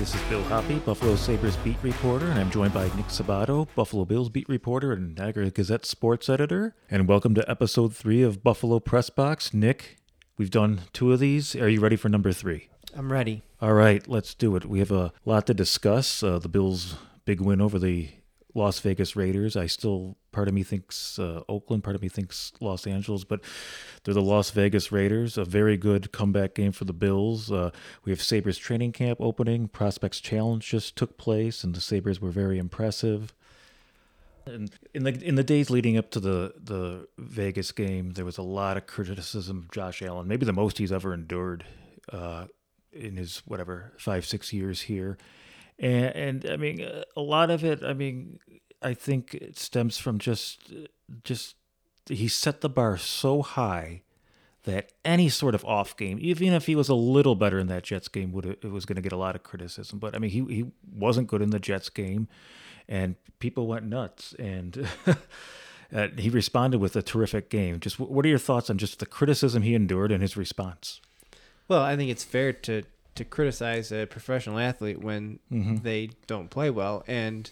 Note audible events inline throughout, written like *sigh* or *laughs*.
Hi, this is Bill Hoppe, Buffalo Sabres beat reporter, and I'm joined by Nick Sabato, Buffalo Bills beat reporter and Niagara Gazette sports editor. And welcome to episode three of Buffalo Press Box. Nick, we've done two of these. Are you ready for number three? I'm ready. All right, let's do it. We have a lot to discuss. Uh, the Bills' big win over the Las Vegas Raiders. I still, part of me thinks uh, Oakland, part of me thinks Los Angeles, but they're the Las Vegas Raiders. A very good comeback game for the Bills. Uh, we have Sabres training camp opening. Prospects Challenge just took place, and the Sabres were very impressive. And in the in the days leading up to the the Vegas game, there was a lot of criticism of Josh Allen, maybe the most he's ever endured uh, in his whatever five six years here and, and I mean a lot of it. I mean, I think it stems from just just he set the bar so high that any sort of off game, even if he was a little better in that Jets game, would it was going to get a lot of criticism. But I mean, he he wasn't good in the Jets game, and people went nuts. And *laughs* uh, he responded with a terrific game. Just what are your thoughts on just the criticism he endured and his response? Well, I think it's fair to to criticize a professional athlete when mm-hmm. they don't play well, and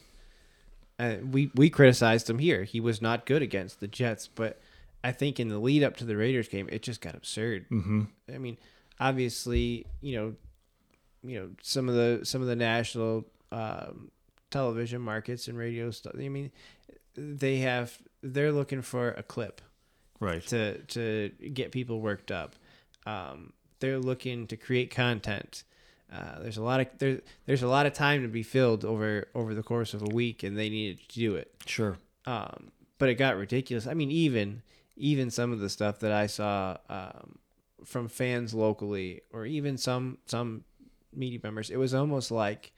uh, we we criticized him here. He was not good against the Jets, but I think in the lead up to the Raiders game, it just got absurd. Mm-hmm. I mean, obviously, you know, you know some of the some of the national um, television markets and radio stuff. I mean, they have they're looking for a clip, right? To to get people worked up. Um, they're looking to create content. Uh, there's a lot of there, there's a lot of time to be filled over over the course of a week, and they needed to do it. Sure. Um, but it got ridiculous. I mean, even even some of the stuff that I saw um, from fans locally, or even some some media members, it was almost like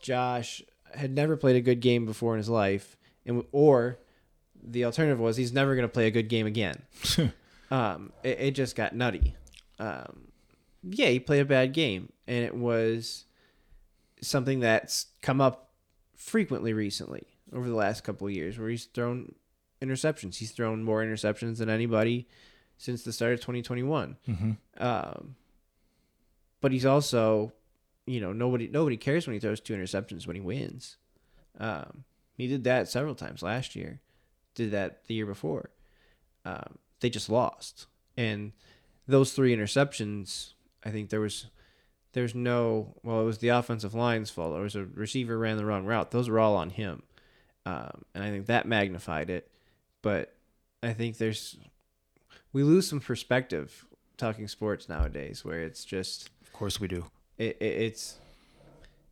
Josh had never played a good game before in his life, and or the alternative was he's never going to play a good game again. *laughs* um, it, it just got nutty um, yeah, he played a bad game, and it was something that's come up frequently recently over the last couple of years, where he's thrown interceptions. He's thrown more interceptions than anybody since the start of 2021. Mm-hmm. Um, but he's also, you know, nobody nobody cares when he throws two interceptions when he wins. Um, he did that several times last year. Did that the year before. Um, they just lost, and those three interceptions, I think there was there's no well, it was the offensive line's fault. There was a receiver ran the wrong route. Those were all on him, um, and I think that magnified it. But I think there's we lose some perspective talking sports nowadays, where it's just of course we do. It, it, it's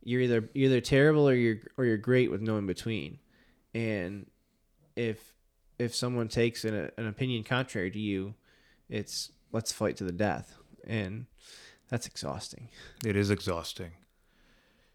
you're either you're either terrible or you're or you're great with no in between, and if if someone takes an, an opinion contrary to you, it's let's fight to the death. And that's exhausting. It is exhausting.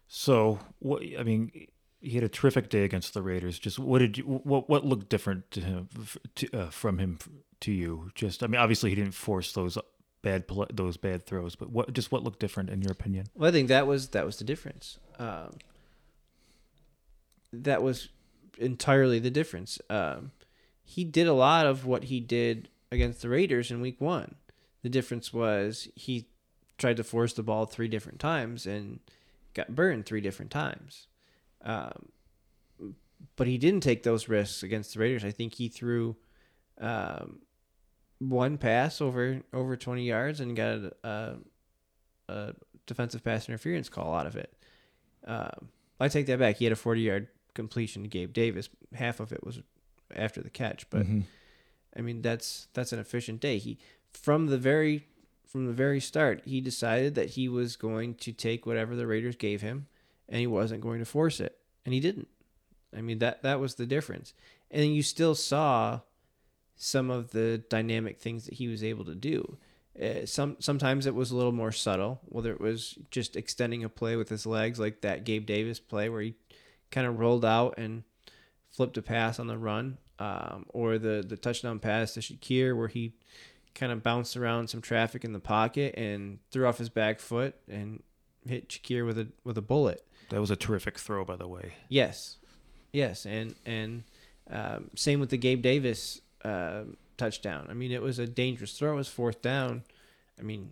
So, what I mean, he had a terrific day against the Raiders. Just what did you what what looked different to him to, uh, from him to you? Just I mean, obviously he didn't force those bad those bad throws, but what just what looked different in your opinion? Well, I think that was that was the difference. Um, that was entirely the difference. Um, he did a lot of what he did against the Raiders in Week One. The difference was he tried to force the ball three different times and got burned three different times. Um, but he didn't take those risks against the Raiders. I think he threw um, one pass over over 20 yards and got a, a, a defensive pass interference call out of it. Um, I take that back. He had a 40 yard completion to Gabe Davis. Half of it was after the catch, but mm-hmm. I mean that's that's an efficient day. He from the very from the very start, he decided that he was going to take whatever the Raiders gave him, and he wasn't going to force it, and he didn't. I mean that that was the difference, and you still saw some of the dynamic things that he was able to do. Uh, some sometimes it was a little more subtle, whether it was just extending a play with his legs, like that Gabe Davis play where he kind of rolled out and flipped a pass on the run, um, or the the touchdown pass to Shakir where he kind of bounced around some traffic in the pocket and threw off his back foot and hit Shakir with a with a bullet. That was a terrific throw, by the way. Yes, yes, and and um, same with the Gabe Davis uh, touchdown. I mean, it was a dangerous throw. It was fourth down. I mean,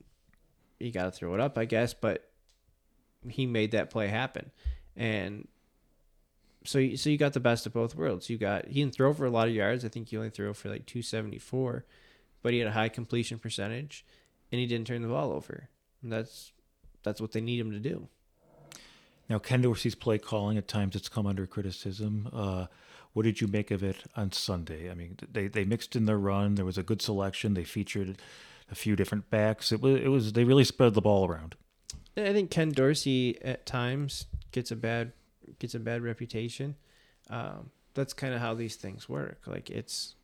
you got to throw it up, I guess, but he made that play happen, and so you- so you got the best of both worlds. You got he didn't throw for a lot of yards. I think he only threw for like two seventy four, but he had a high completion percentage, and he didn't turn the ball over. And that's that's what they need him to do. Now, Ken Dorsey's play calling at times it's come under criticism. Uh, what did you make of it on Sunday? I mean, they, they mixed in their run. There was a good selection. They featured a few different backs. It was it was they really spread the ball around. I think Ken Dorsey at times gets a bad gets a bad reputation. Um, that's kind of how these things work. Like it's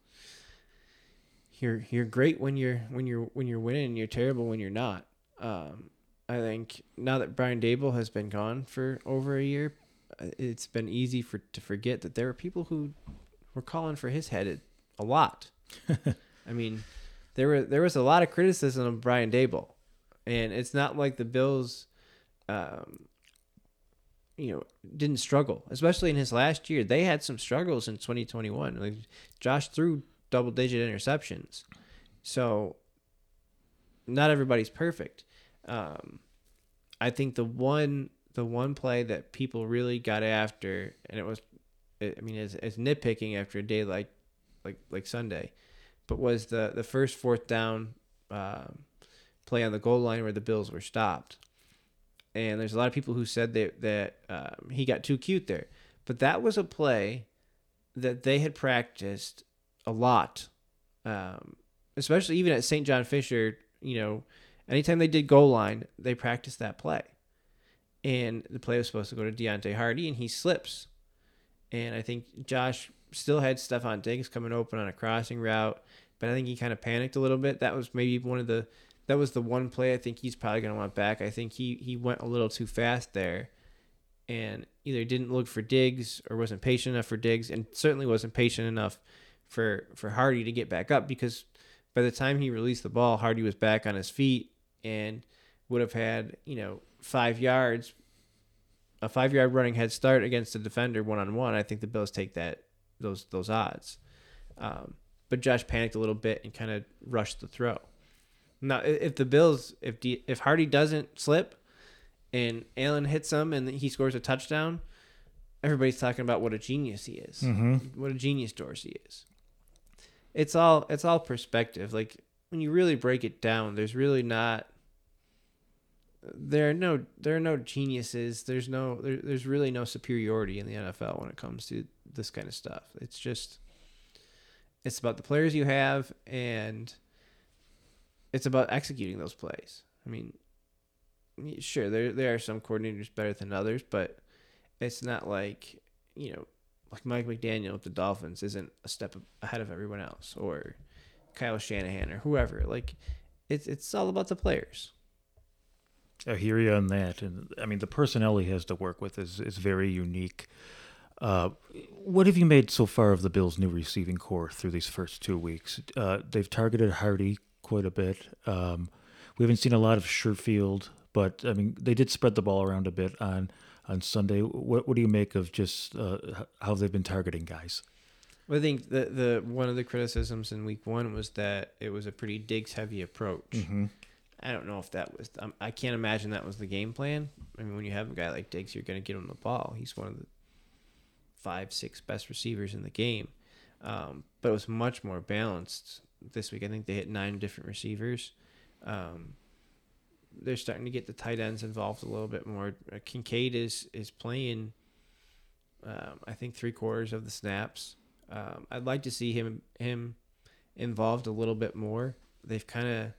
you're you're great when you're when you're when you're winning, and you're terrible when you're not. Um, I think now that Brian Daboll has been gone for over a year, uh, it's been easy for to forget that there were people who were calling for his head a lot. *laughs* I mean, there were there was a lot of criticism of Brian Daboll, and it's not like the Bills, um, you know, didn't struggle, especially in his last year. They had some struggles in 2021. Like Josh threw double digit interceptions, so not everybody's perfect. Um, I think the one the one play that people really got after, and it was, I mean, it's, it's nitpicking after a day like like like Sunday, but was the the first fourth down um, play on the goal line where the Bills were stopped. And there's a lot of people who said that that um, he got too cute there, but that was a play that they had practiced a lot, um, especially even at St. John Fisher. You know, anytime they did goal line, they practiced that play. And the play was supposed to go to Deonte Harty, and he slips. And I think Josh still had Stefon Diggs coming open on a crossing route, but I think he kind of panicked a little bit. That was maybe one of the that was the one play I think he's probably going to want back. I think he he went a little too fast there, and either didn't look for Diggs or wasn't patient enough for Diggs, and certainly wasn't patient enough for for Harty to get back up because by the time he released the ball, Harty was back on his feet and would have had you know five yards, a five yard running head start against the defender one on one. I think the Bills take that those those odds. Um, but Josh panicked a little bit and kind of rushed the throw. Now, if the Bills, if D, if Harty doesn't slip, and Allen hits him and he scores a touchdown, everybody's talking about what a genius he is. Mm-hmm. What a genius Dorsey is. It's all it's all perspective. Like when you really break it down, there's really not. There are no there are no geniuses. There's no there, there's really no superiority in the NFL when it comes to this kind of stuff. It's just it's about the players you have and it's about executing those plays. I mean, sure there there are some coordinators better than others, but it's not like you know like Mike McDaniel with the Dolphins isn't a step ahead of everyone else, or Kyle Shanahan or whoever. Like it's it's all about the players. I hear you on that, and I mean the personnel he has to work with is is very unique. Uh, what have you made so far of the Bills' new receiving corps through these first two weeks? Uh, they've targeted Harty quite a bit. Um, we haven't seen a lot of Sherfield, but I mean they did spread the ball around a bit on on Sunday. What what do you make of just uh, how they've been targeting guys? Well, I think the the one of the criticisms in week one was that it was a pretty Diggs heavy approach. Mm-hmm. I don't know if that was. Um, I can't imagine that was the game plan. I mean, when you have a guy like Diggs, you're going to get him the ball. He's one of the five, six best receivers in the game. Um, but it was much more balanced this week. I think they hit nine different receivers. Um, they're starting to get the tight ends involved a little bit more. Uh, Kincaid is is playing. Um, I think three quarters of the snaps. Um, I'd like to see him him involved a little bit more. They've kind of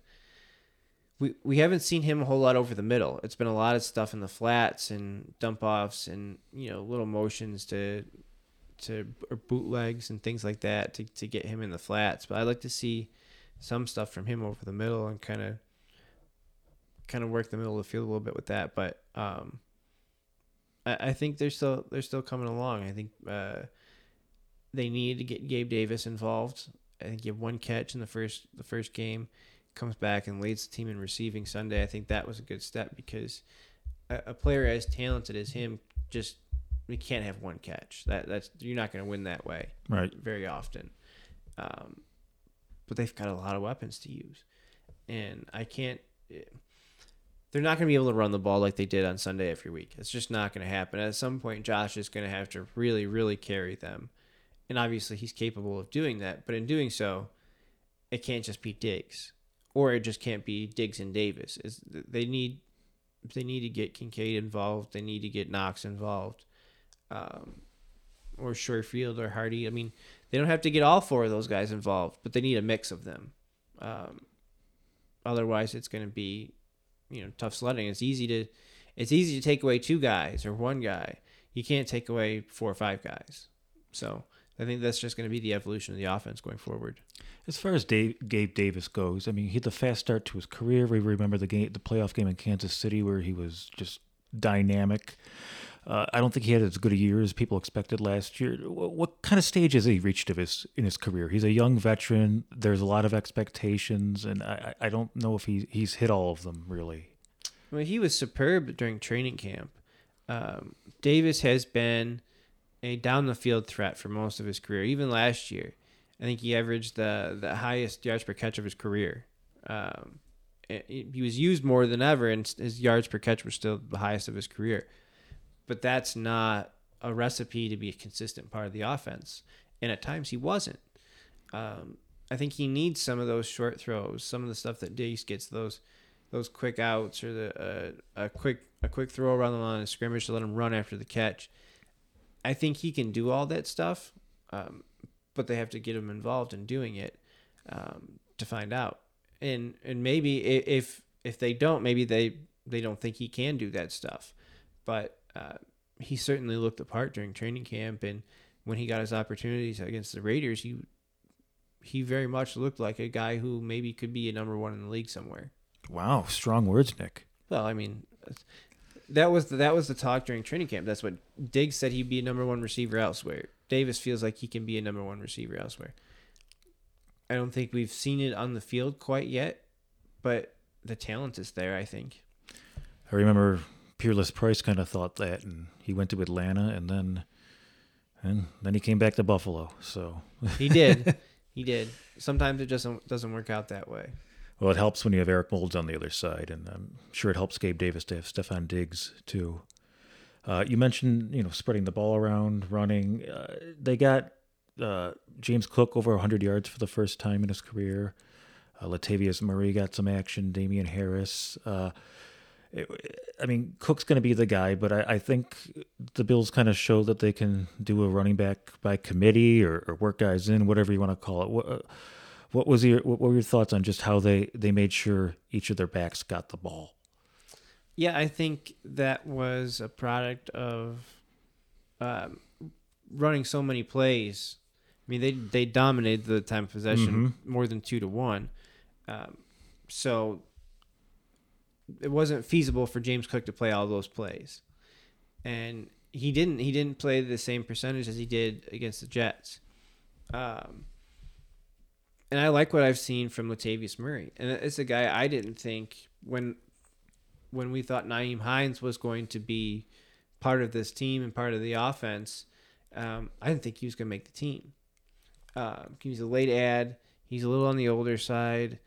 we we haven't seen him a whole lot over the middle. It's been a lot of stuff in the flats and dump offs and you know little motions to to or bootlegs and things like that to to get him in the flats. But I'd like to see some stuff from him over the middle and kind of kind of work the middle of the field a little bit with that. But um, I, I think they're still they're still coming along. I think uh, they need to get Gabe Davis involved. I think you have one catch in the first the first game comes back and leads the team in receiving Sunday, I think that was a good step because a, a player as talented as him just we can't have one catch. That that's you're not going to win that way Right. very often. Um, but they've got a lot of weapons to use, and I can't. They're not going to be able to run the ball like they did on Sunday every week. It's just not going to happen. At some point, Josh is going to have to really, really carry them. And obviously, he's capable of doing that. But in doing so, it can't just be Diggs, or it just can't be Diggs and Davis. Is they need they need to get Kincaid involved. They need to get Knox involved, um, or Sherfield or Harty. I mean, they don't have to get all four of those guys involved, but they need a mix of them. Um, otherwise, it's going to be you know tough sledding. It's easy to it's easy to take away two guys or one guy. You can't take away four or five guys. So I think that's just going to be the evolution of the offense going forward. As far as Dave, Gabe Davis goes, I mean, he had the fast start to his career. We remember the game, the playoff game in Kansas City, where he was just dynamic. Uh, I don't think he had as good a year as people expected last year. What, what, kind of stage has he reached of his in his career? He's a young veteran. There's a lot of expectations, and I, I don't know if he he's hit all of them really. Well, he was superb during training camp. Um, Davis has been a down the field threat for most of his career. Even last year, I think he averaged the the highest yards per catch of his career. Um, he was used more than ever, and his yards per catch were still the highest of his career but that's not a recipe to be a consistent part of the offense. And at times he wasn't. Um, I think he needs some of those short throws, some of the stuff that Diggs gets, those those quick outs or the uh, a quick a quick throw around the line of scrimmage to let him run after the catch. I think he can do all that stuff, um, but they have to get him involved in doing it um, to find out. And and maybe if if they don't, maybe they they don't think he can do that stuff. But uh, he certainly looked the part during training camp, and when he got his opportunities against the Raiders, he he very much looked like a guy who maybe could be a number one in the league somewhere. Wow, strong words, Nick. Well, I mean, that was the, that was the talk during training camp. That's what Diggs said he'd be a number one receiver elsewhere. Davis feels like he can be a number one receiver elsewhere. I don't think we've seen it on the field quite yet, but the talent is there. I think. I remember Peerless Price kind of thought that, and he went to Atlanta, and then and then he came back to Buffalo. So he did, *laughs* he did. Sometimes it just doesn't work out that way. Well, it helps when you have Eric Moulds on the other side, and I'm sure it helps Gabe Davis to have Stefon Diggs too. Uh, you mentioned you know spreading the ball around, running. Uh, they got uh, James Cook over 100 yards for the first time in his career. Uh, Latavius Murray got some action. Damien Harris. I mean, Cook's going to be the guy, but I, I think the Bills kind of show that they can do a running back by committee or, or work guys in, whatever you want to call it. What, uh, what was your what were your thoughts on just how they they made sure each of their backs got the ball? Yeah, I think that was a product of um, running so many plays. I mean, they they dominated the time of possession mm-hmm. more than two to one. Um, so it wasn't feasible for James Cook to play all those plays, and he didn't. He didn't play the same percentage as he did against the Jets. Um, and I like what I've seen from Latavius Murray, and it's a guy I didn't think when when we thought Nyheim Hines was going to be part of this team and part of the offense. Um, I didn't think he was going to make the team. Uh, he's a late ad. He's a little on the older side.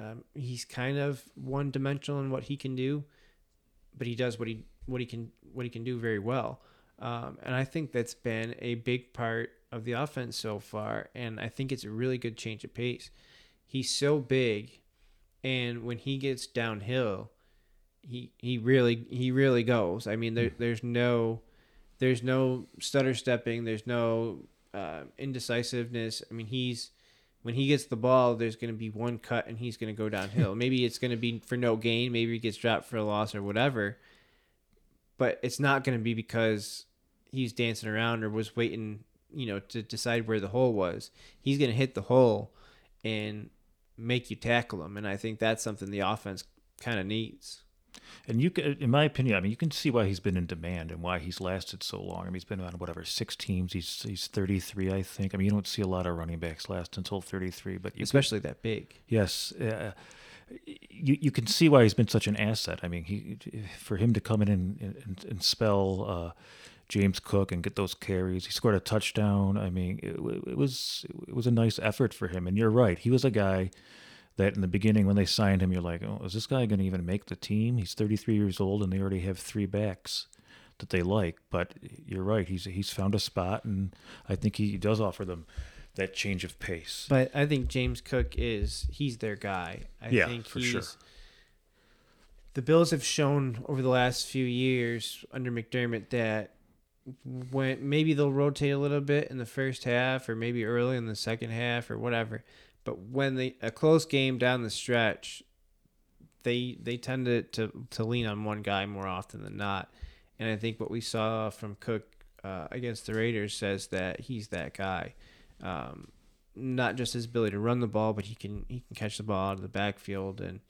Um, he's kind of one dimensional in what he can do, but he does what he what he can what he can do very well. Um, and I think that's been a big part of the offense so far. And I think it's a really good change of pace. He's so big, and when he gets downhill, he he really he really goes. I mean, there, hmm. there's no there's no stutter stepping. There's no uh, indecisiveness. I mean, he's when he gets the ball, there's going to be one cut and he's going to go downhill. *laughs* maybe it's going to be for no gain. Maybe he gets dropped for a loss or whatever. But it's not going to be because he's dancing around or was waiting, you know, to decide where the hole was. He's going to hit the hole and make you tackle him. And I think that's something the offense kind of needs. And you can, in my opinion, I mean, you can see why he's been in demand and why he's lasted so long. I mean, he's been on whatever six teams. He's he's 33, I think. I mean, you don't see a lot of running backs last until 33, but especially can, that big. Yes, uh, you you can see why he's been such an asset. I mean, he for him to come in and and, and spell uh, James Cook and get those carries. He scored a touchdown. I mean, it, it was it was a nice effort for him. And you're right, he was a guy that in the beginning when they signed him, you're like, oh, is this guy going to even make the team? He's 33 years old and they already have three backs that they like. But you're right, he's he's found a spot, and I think he does offer them that change of pace. But I think James Cook is he's their guy. I Yeah, think for he's sure. the Bills have shown over the last few years under McDermott that when maybe they'll rotate a little bit in the first half or maybe early in the second half or whatever. But when they a close game down the stretch, they they tend to, to, to lean on one guy more often than not. And I think what we saw from Cook uh, against the Raiders says that he's that guy. Um, not just his ability to run the ball, but he can he can catch the ball out of the backfield and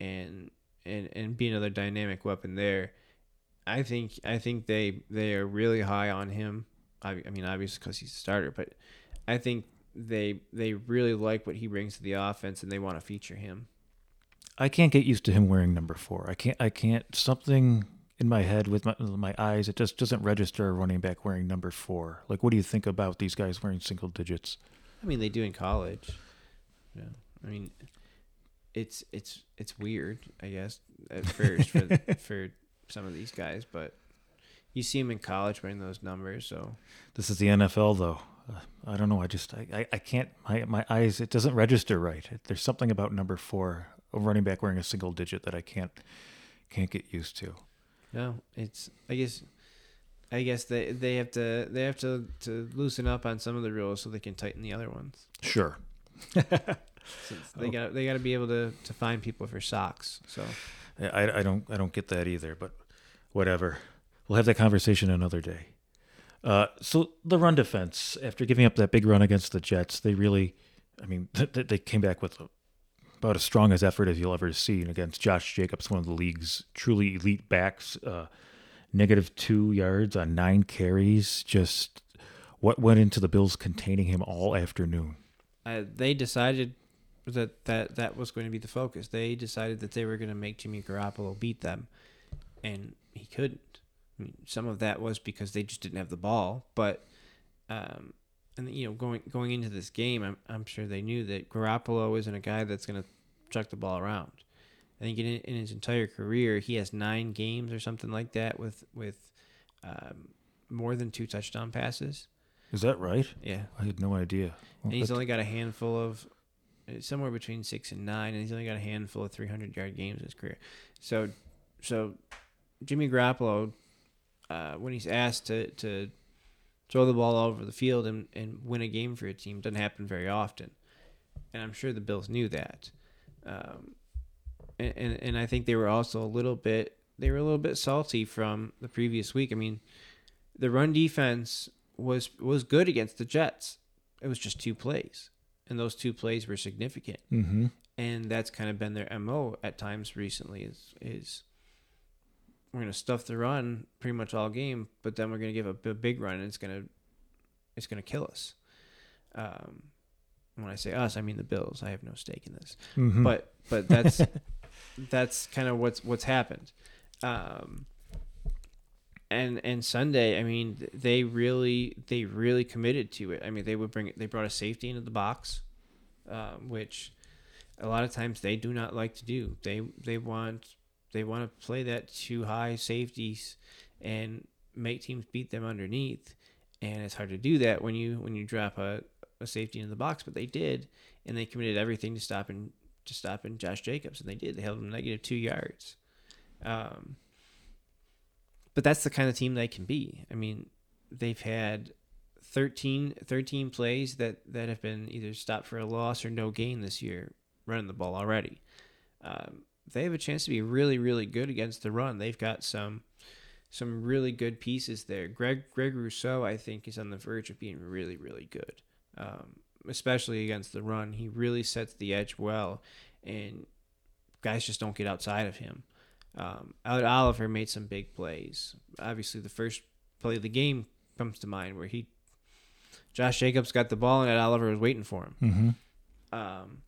and and and be another dynamic weapon there. I think I think they they are really high on him. I, I mean, obviously because he's a starter, but I think they they really like what he brings to the offense and they want to feature him. I can't get used to him wearing number four. I can't. I can't. Something in my head with my my eyes, it just doesn't register a running back wearing number four. Like, what do you think about these guys wearing single digits? I mean, they do in college. Yeah, I mean, it's it's it's weird, I guess, uh, at first *laughs* for for some of these guys, but you see them in college wearing those numbers, so This is the NFL, though. Uh, I don't know. I just I, I, I can't. My my eyes. It doesn't register right. There's something about number four, a running back wearing a single digit, that I can't can't get used to. no, it's I guess. I guess they, they have to they have to, to loosen up on some of the rules so they can tighten the other ones. Sure. *laughs* Since they got they got to be able to, to find people for socks. So I, I don't I don't get that either, but whatever. We'll have that conversation another day. Uh, so the run defense, after giving up that big run against the Jets, they really, I mean, they, they came back with a, about as strong as effort as you'll ever see against Josh Jacobs, one of the league's truly elite backs. Uh, negative two yards on nine carries. Just what went into the Bills containing him all afternoon. uh, they decided that, that that was going to be the focus. They decided that they were going to make Jimmy Garoppolo beat them, and he couldn't. Some of that was because they just didn't have the ball, but um, and you know going going into this game, I'm I'm sure they knew that Garoppolo isn't a guy that's going to chuck the ball around. I think in in his entire career, he has nine games or something like that with with um, more than two touchdown passes. Is that right? Yeah, I had no idea. Well, and he's only got a handful of uh, somewhere between six and nine, and he's only got a handful of 300 yard games in his career. So, so Jimmy Garoppolo, uh, when he's asked to to throw the ball all over the field and, and win a game for your team, doesn't happen very often, and I'm sure the Bills knew that. Um, and, and and I think they were also a little bit they were a little bit salty from the previous week. I mean, the run defense was was good against the Jets. It was just two plays, and those two plays were significant. Mhm. And that's kind of been their mo at times recently. Is is we're gonna stuff the run pretty much all game, but then we're gonna give a big run, and it's gonna it's gonna kill us. Um, when I say us, I mean the Bills. I have no stake in this Mhm. but but that's *laughs* that's kind of what's what's happened um and and sunday i mean they really they really committed to it i mean they would bring they brought a safety into the box um, which a lot of times they do not like to do they they want they want to play that two high safeties and make teams beat them underneath and it's hard to do that when you when you drop a, a safety in the box but they did and they committed everything to stopping to stopping Josh Jacobs, and they did. They held him negative two yards. Um, but that's the kind of team they can be. I mean, they've had 13, 13 plays that, that have been either stopped for a loss or no gain this year, running the ball already. Um, they have a chance to be really, really good against the run. They've got some some really good pieces there. Greg Greg Rousseau, I think, is on the verge of being really, really good. Um, especially against the run. He really sets the edge well, and guys just don't get outside of him. Um, Ed Oliver made some big plays. Obviously, the first play of the game comes to mind where he, Josh Jacobs got the ball and Ed Oliver was waiting for him. Mhm. Um,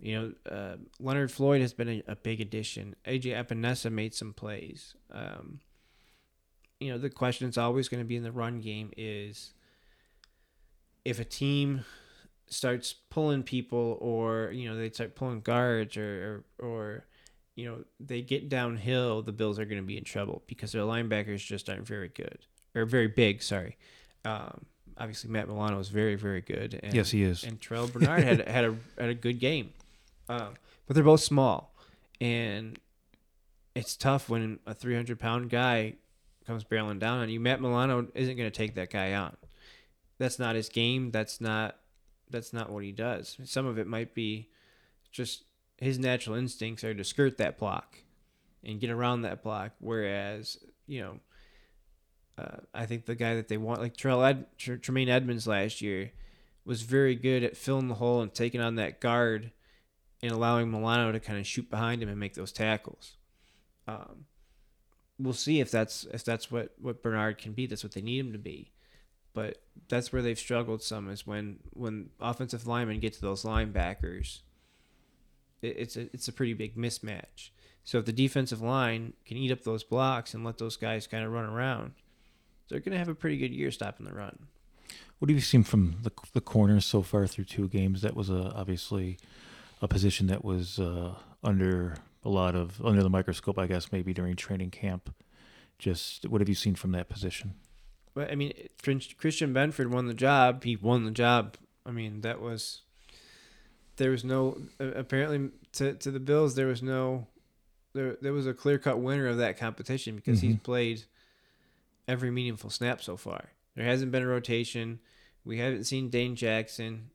you know, uh, Leonard Floyd has been a, a big addition. AJ Epenesa made some plays. Um, you know, the question is always going to be in the run game is if a team starts pulling people, or you know they start pulling guards, or or, or you know they get downhill, the Bills are going to be in trouble because their linebackers just aren't very good or very big. Sorry. Um, obviously, Matt Milano is very very good. And, Yes, he is. And Terrell Bernard had *laughs* had a had a good game, um, but they're both small, and it's tough when a 300 pound guy comes barreling down on you. Matt Milano isn't going to take that guy on. That's not his game. That's not that's not what he does. Some of it might be just his natural instincts are to skirt that block and get around that block. Whereas you know, uh, I think the guy that they want, like Terrell Ed, Tr- Tremaine Edmunds last year, was very good at filling the hole and taking on that guard and allowing Milano to kind of shoot behind him and make those tackles. Um, we'll see if that's if that's what what Bernard can be. That's what they need him to be. But that's where they've struggled some is when when offensive linemen get to those linebackers. It, it's a it's a pretty big mismatch. So if the defensive line can eat up those blocks and let those guys kind of run around, they're going to have a pretty good year stopping the run. What have you seen from the the corners so far through two games? That was a, obviously a position that was uh, under a lot of under the microscope, I guess, maybe during training camp. Just what have you seen from that position? But I mean, Christian Benford won the job. He won the job. I mean, that was there was no apparently to to the Bills there was no there there was a clear cut winner of that competition because mm-hmm. he's played every meaningful snap so far. There hasn't been a rotation. We haven't seen Dane Jackson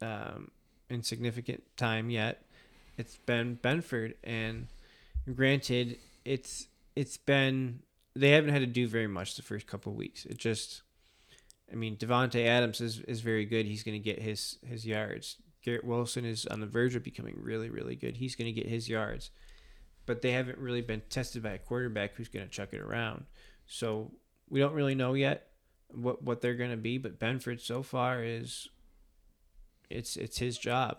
um, in significant time yet. It's been Benford, and granted, it's it's been they haven't had to do very much the first couple weeks. It just, I mean, Davante Adams is, is very good. He's going to get his his yards. Garrett Wilson is on the verge of becoming really really good. He's going to get his yards, but they haven't really been tested by a quarterback who's going to chuck it around. So we don't really know yet what what they're going to be. But Benford so far is it's it's his job,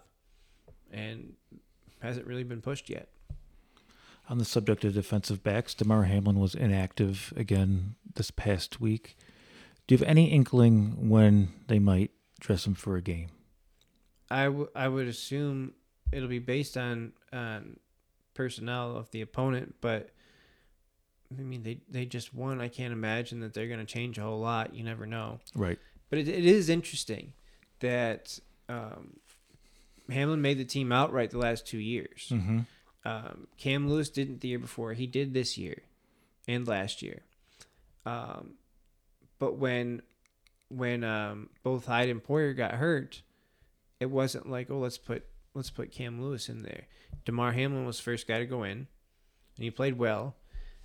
and hasn't really been pushed yet. On the subject of defensive backs, Damar Hamlin was inactive again this past week. Do you have any inkling when they might dress him for a game? I, w- I would assume it'll be based on on personnel of the opponent, but I mean they they just won. I can't imagine that they're going to change a whole lot. You never know. Right. But it, it is interesting that um, Hamlin made the team outright the last two years. Mm-hmm. Um, Cam Lewis didn't the year before. He did this year and last year. Um, but when when um, both Hyde and Poyer got hurt, it wasn't like oh let's put let's put Cam Lewis in there. Damar Hamlin was first guy to go in, and he played well.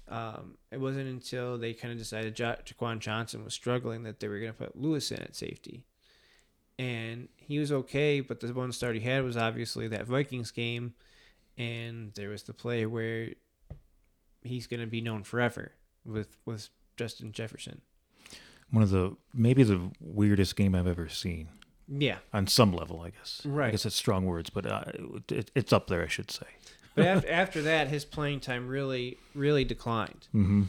Um, it wasn't until they kind of decided ja- Jaquan Johnson was struggling that they were going to put Lewis in at safety and he was okay. But the one start he had was obviously that Vikings game, and there was the play where he's going to be known forever with with Justin Jefferson. One of the maybe the weirdest game I've ever seen. Yeah, on some level, I guess. Right. I guess it's strong words, but uh, it, it's up there, I should say. but after, *laughs* after that, his playing time really, really declined. Mm-hmm.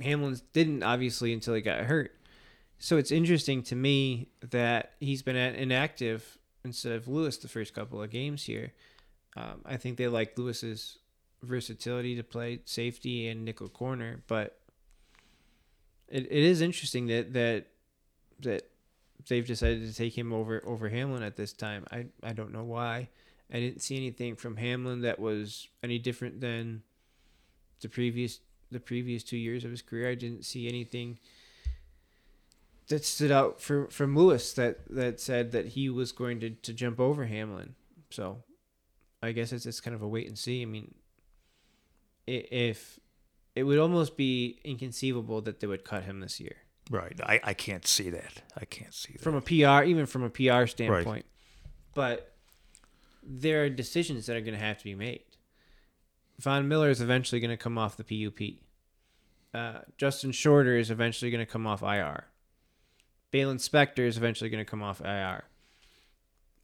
Hamlin's didn't obviously until he got hurt. So it's interesting to me that he's been inactive instead of Lewis the first couple of games here. Um, I think they like Lewis's versatility to play safety and nickel corner, but it, it is interesting that that that they've decided to take him over over Hamlin at this time. I I don't know why. I didn't see anything from Hamlin that was any different than the previous the previous two years of his career. I didn't see anything that stood out for from Lewis that that said that he was going to, to jump over Hamlin. So I guess it's it's kind of a wait and see. I mean, if it would almost be inconceivable that they would cut him this year. Right. I, I can't see that. I can't see that. From a PR, even from a PR standpoint. Right. But there are decisions that are going to have to be made. Von Miller is eventually going to come off the PUP. Uh, Justin Shorter is eventually going to come off IR. Baylon Spector is eventually going to come off IR.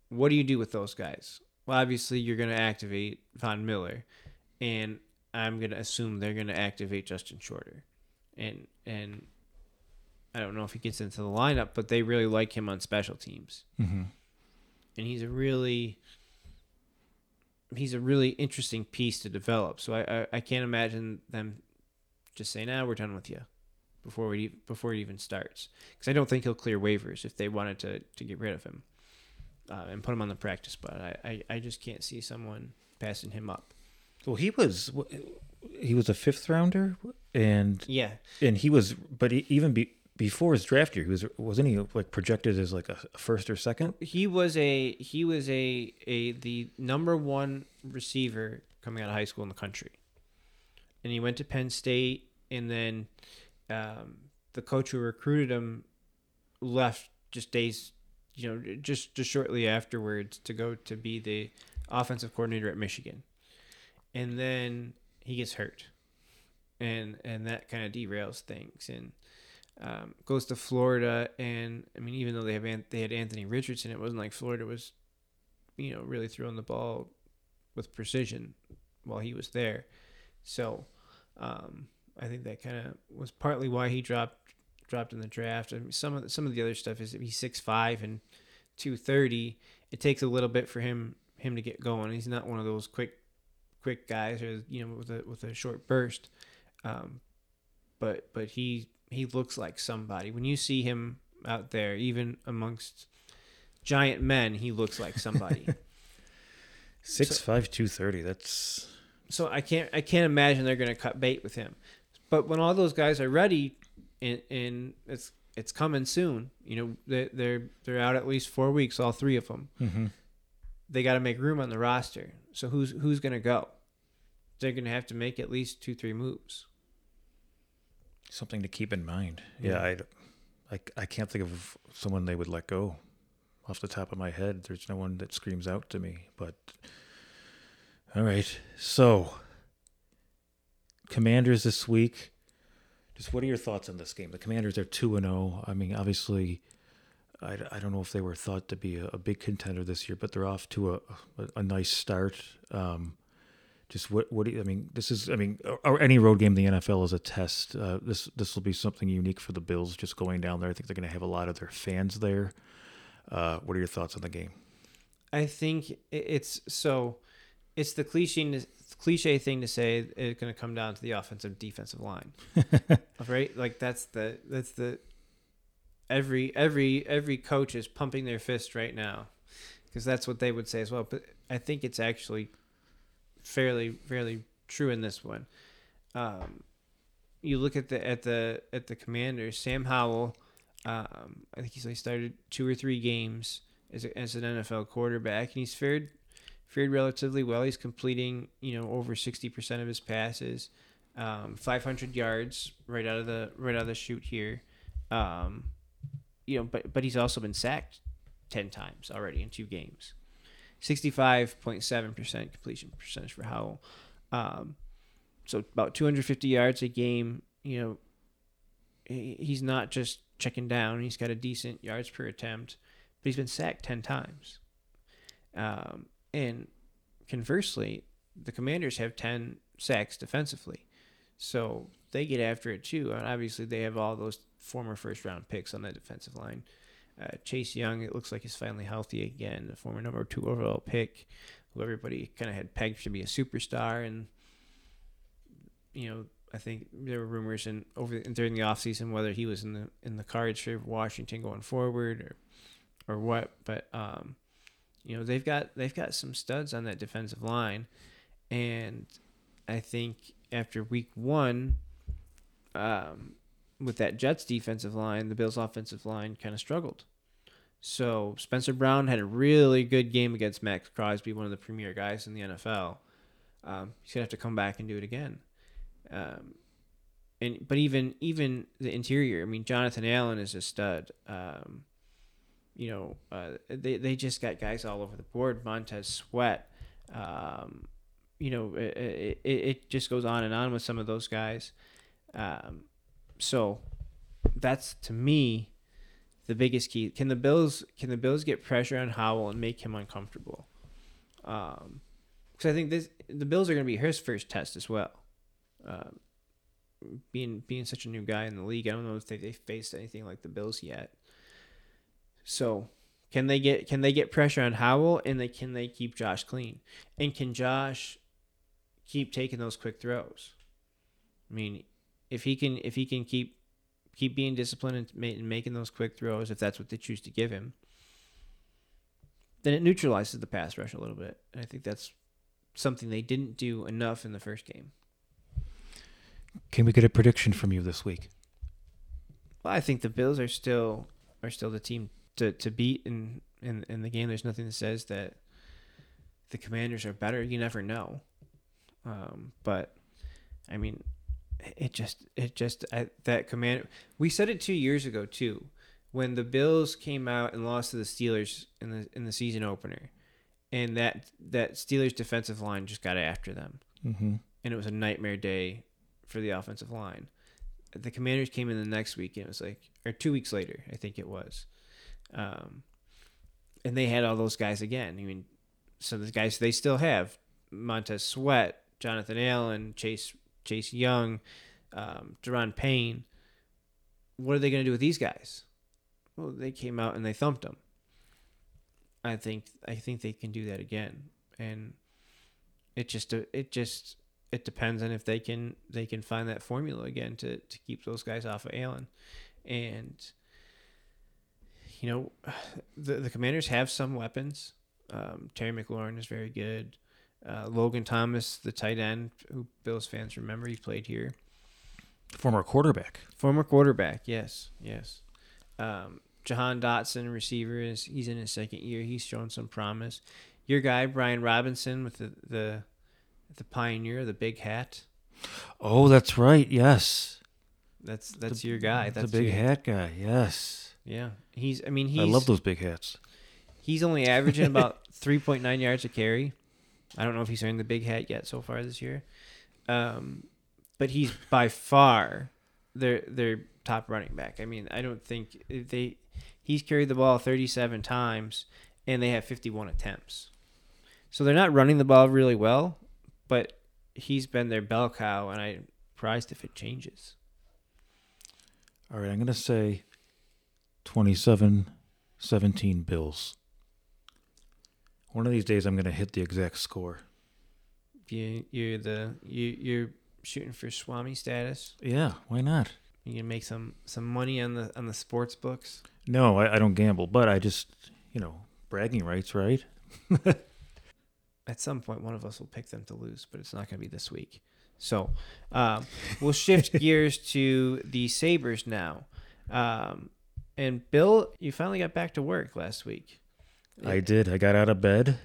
What do you do with those guys? Well, obviously you're going to activate Von Miller, and I'm going to assume they're going to activate Justin Shorter, and and I don't know if he gets into the lineup, but they really like him on special teams. Mm-hmm. and he's a really he's a really interesting piece to develop. So I I, I can't imagine them just saying, "Now nah, we're done with you." Before we before it even starts, because I don't think he'll clear waivers if they wanted to, to get rid of him uh, and put him on the practice spot. I, I, I just can't see someone passing him up. Well, he was he was a fifth rounder, and yeah, and he was, but he, even be, before his draft year, he was wasn't he like projected as like a first or second? He was a he was a a the number one receiver coming out of high school in the country, and he went to Penn State, and then um, the coach who recruited him left just days, you know, just just shortly afterwards to go to be the offensive coordinator at Michigan, and then he gets hurt, and and that kind of derails things and um, goes to Florida, and I mean, even though they have they had Anthony Richardson, it wasn't like Florida was, you know, really throwing the ball with precision while he was there. So, um, I think that kind of was partly why he dropped dropped in the draft. I mean, some of the, some of the other stuff is he's six five and two thirty. It takes a little bit for him him to get going. He's not one of those quick quick guys or you know with a with a short burst. Um, but but he he looks like somebody. When you see him out there, even amongst giant men, he looks like somebody. *laughs* Six so, five two thirty. That's so I can't I can't imagine they're going to cut bait with him. But when all those guys are ready, and, and it's it's coming soon. You know they they're they're out at least four weeks, all three of them. Mm-hmm. They got to make room on the roster. So who's who's going to go? They're going to have to make at least two three moves. Something to keep in mind. Yeah, I, I, I can't think of someone they would let go off the top of my head. There's no one that screams out to me. But all right, so Commanders this week. Just what are your thoughts on this game? The Commanders are two and zero. Oh. I mean, obviously, I, I don't know if they were thought to be a, a big contender this year, but they're off to a a, a nice start. Um, just what what do you, I mean? This is I mean, or any road game in the NFL is a test. Uh, this this will be something unique for the Bills. Just going down there, I think they're going to have a lot of their fans there. Uh, what are your thoughts on the game? I think it's so. It's the cliche cliche thing to say. It's going to come down to the offensive defensive line, *laughs* right? Like that's the that's the every every every coach is pumping their fist right now because that's what they would say as well. But I think it's actually fairly fairly true in this one. Um, you look at the at the at the Commanders, Sam Howell. Um, I think he's like started two or three games as, a, as an NFL quarterback, and he's fared fared relatively well. He's completing you know over sixty percent of his passes, um, five hundred yards right out of the right out of the chute here. Um, you know, but but he's also been sacked ten times already in two games. 65.7% completion percentage for Howell. Um, so about 250 yards a game. You know, he's not just checking down. He's got a decent yards per attempt, but he's been sacked 10 times. Um, and conversely, the Commanders have 10 sacks defensively. So they get after it too. And obviously, they have all those former first round picks on the defensive line. Uh, Chase Young, it looks like he's finally healthy again. The former number two overall pick, who everybody kind of had pegged to be a superstar, and you know, I think there were rumors in over during the offseason whether he was in the in the cards for Washington going forward or or what. But um, you know, they've got they've got some studs on that defensive line, and I think after week one, um, with that Jets defensive line, the Bills offensive line kind of struggled. So Spencer Brown had a really good game against Maxx Crosby, one of the premier guys in the NFL. Um, he's gonna have to come back and do it again. Um, and but even even the interior, I mean, Jonathan Allen is a stud. Um, you know, uh, they they just got guys all over the board. Montez Sweat. Um, you know, it, it, it, just goes on and on with some of those guys. Um, so that's to me the biggest key. Can the Bills can the Bills get pressure on Howell and make him uncomfortable? Um, because I think this the Bills are going to be his first test as well. Uh, being being such a new guy in the league, I don't know if they they faced anything like the Bills yet. So, Can they get can they get pressure on Howell and they can they keep Josh clean? And can Josh keep taking those quick throws? I mean, if he can if he can keep keep being disciplined and, ma- and making those quick throws, if that's what they choose to give him, then it neutralizes the pass rush a little bit. And I think that's something they didn't do enough in the first game. Can we get a prediction from you this week? Well, I think the Bills are still are still the team to, to beat in, in in the game. There's nothing that says that the Commanders are better. You never know. Um, but I mean, it just it just I, that command. We said it two years ago too, when the Bills came out and lost to the Steelers in the in the season opener, and that that Steelers defensive line just got after them, Mm-hmm. and it was a nightmare day for the offensive line. The Commanders came in the next week, and it was like, or two weeks later, I think it was, um, and they had all those guys again. I mean, so the guys they still have Montez Sweat, Jonathan Allen, Chase Chase Young, um, Daron Payne. What are they going to do with these guys? Well, they came out and they thumped them. I think I think they can do that again, and it just it just it depends on if they can they can find that formula again to to keep those guys off of Allen, and you know *sighs* the the Commanders have some weapons. Um, Terry McLaurin is very good. Uh, Logan Thomas, the tight end, who Bills fans remember, he played here. Former quarterback. Former quarterback, yes, yes. Um, Jahan Dotson, receiver, is he's in his second year. He's shown some promise. Your guy Brian Robinson with the the, the pioneer, the big hat. Oh, that's right. Yes. That's that's your guy. That's the big your- hat guy. Yes. Yeah, he's. I mean, he's. I love those big hats. He's only averaging about *laughs* three point nine yards a carry. I don't know if he's earned the big hat yet so far this year, um, but he's by far their their top running back. I mean, I don't think they. He's carried the ball thirty seven times, and they have fifty one attempts. So they're not running the ball really well, but he's been their bell cow, and I'm surprised if it changes. All right, I'm going to say 27 17 Bills. One of these days, I'm going to hit the exact score. You you're the you you're shooting for Swami status. Yeah, why not? You can make some some money on the on the sports books. No, I, I don't gamble, but I just, you know, bragging rights, right? *laughs* At some point, one of us will pick them to lose, but it's not going to be this week. So um, we'll shift *laughs* gears to the Sabres now. Um, and Bill, you finally got back to work last week. I did. I got out of bed,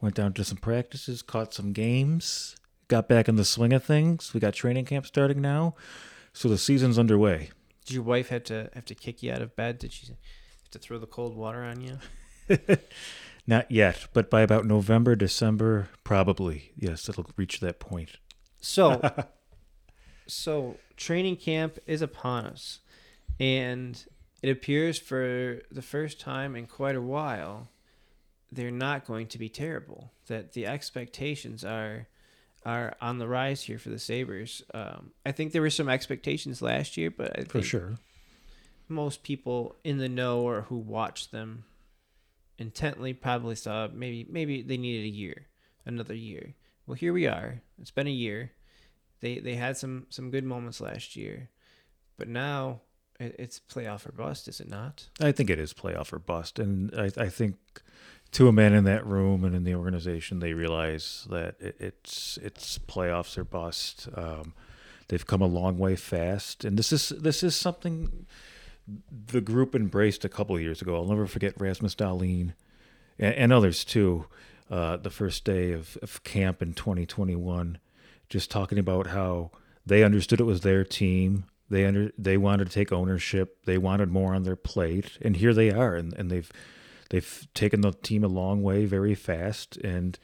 went down to some practices, caught some games, got back in the swing of things. We got training camp starting now, so the season's underway. Did your wife have to have to kick you out of bed? Did she have to throw the cold water on you? *laughs* Not yet, but by about November, December, probably. Yes, it'll reach that point. So, *laughs* so training camp is upon us, and it appears for the first time in quite a while, they're not going to be terrible. That the expectations are are on the rise here for the Sabres. Um, I think there were some expectations last year, but I For sure. most people in the know or who watched them intently probably saw maybe maybe they needed a year, another year. Well, here we are. It's been a year. They they had some some good moments last year, but now it's playoff or bust, is it not? I think it is playoff or bust, and I, I think to a man in that room and in the organization, they realize that it, it's it's playoffs or bust. Um, they've come a long way fast, and this is this is something the group embraced a couple years ago. I'll never forget Rasmus Dahlin and, and others too. Uh, the first day of, of camp in 2021, just talking about how they understood it was their team. They under they wanted to take ownership. They wanted more on their plate, and here they are, and, and they've they've taken the team a long way very fast, and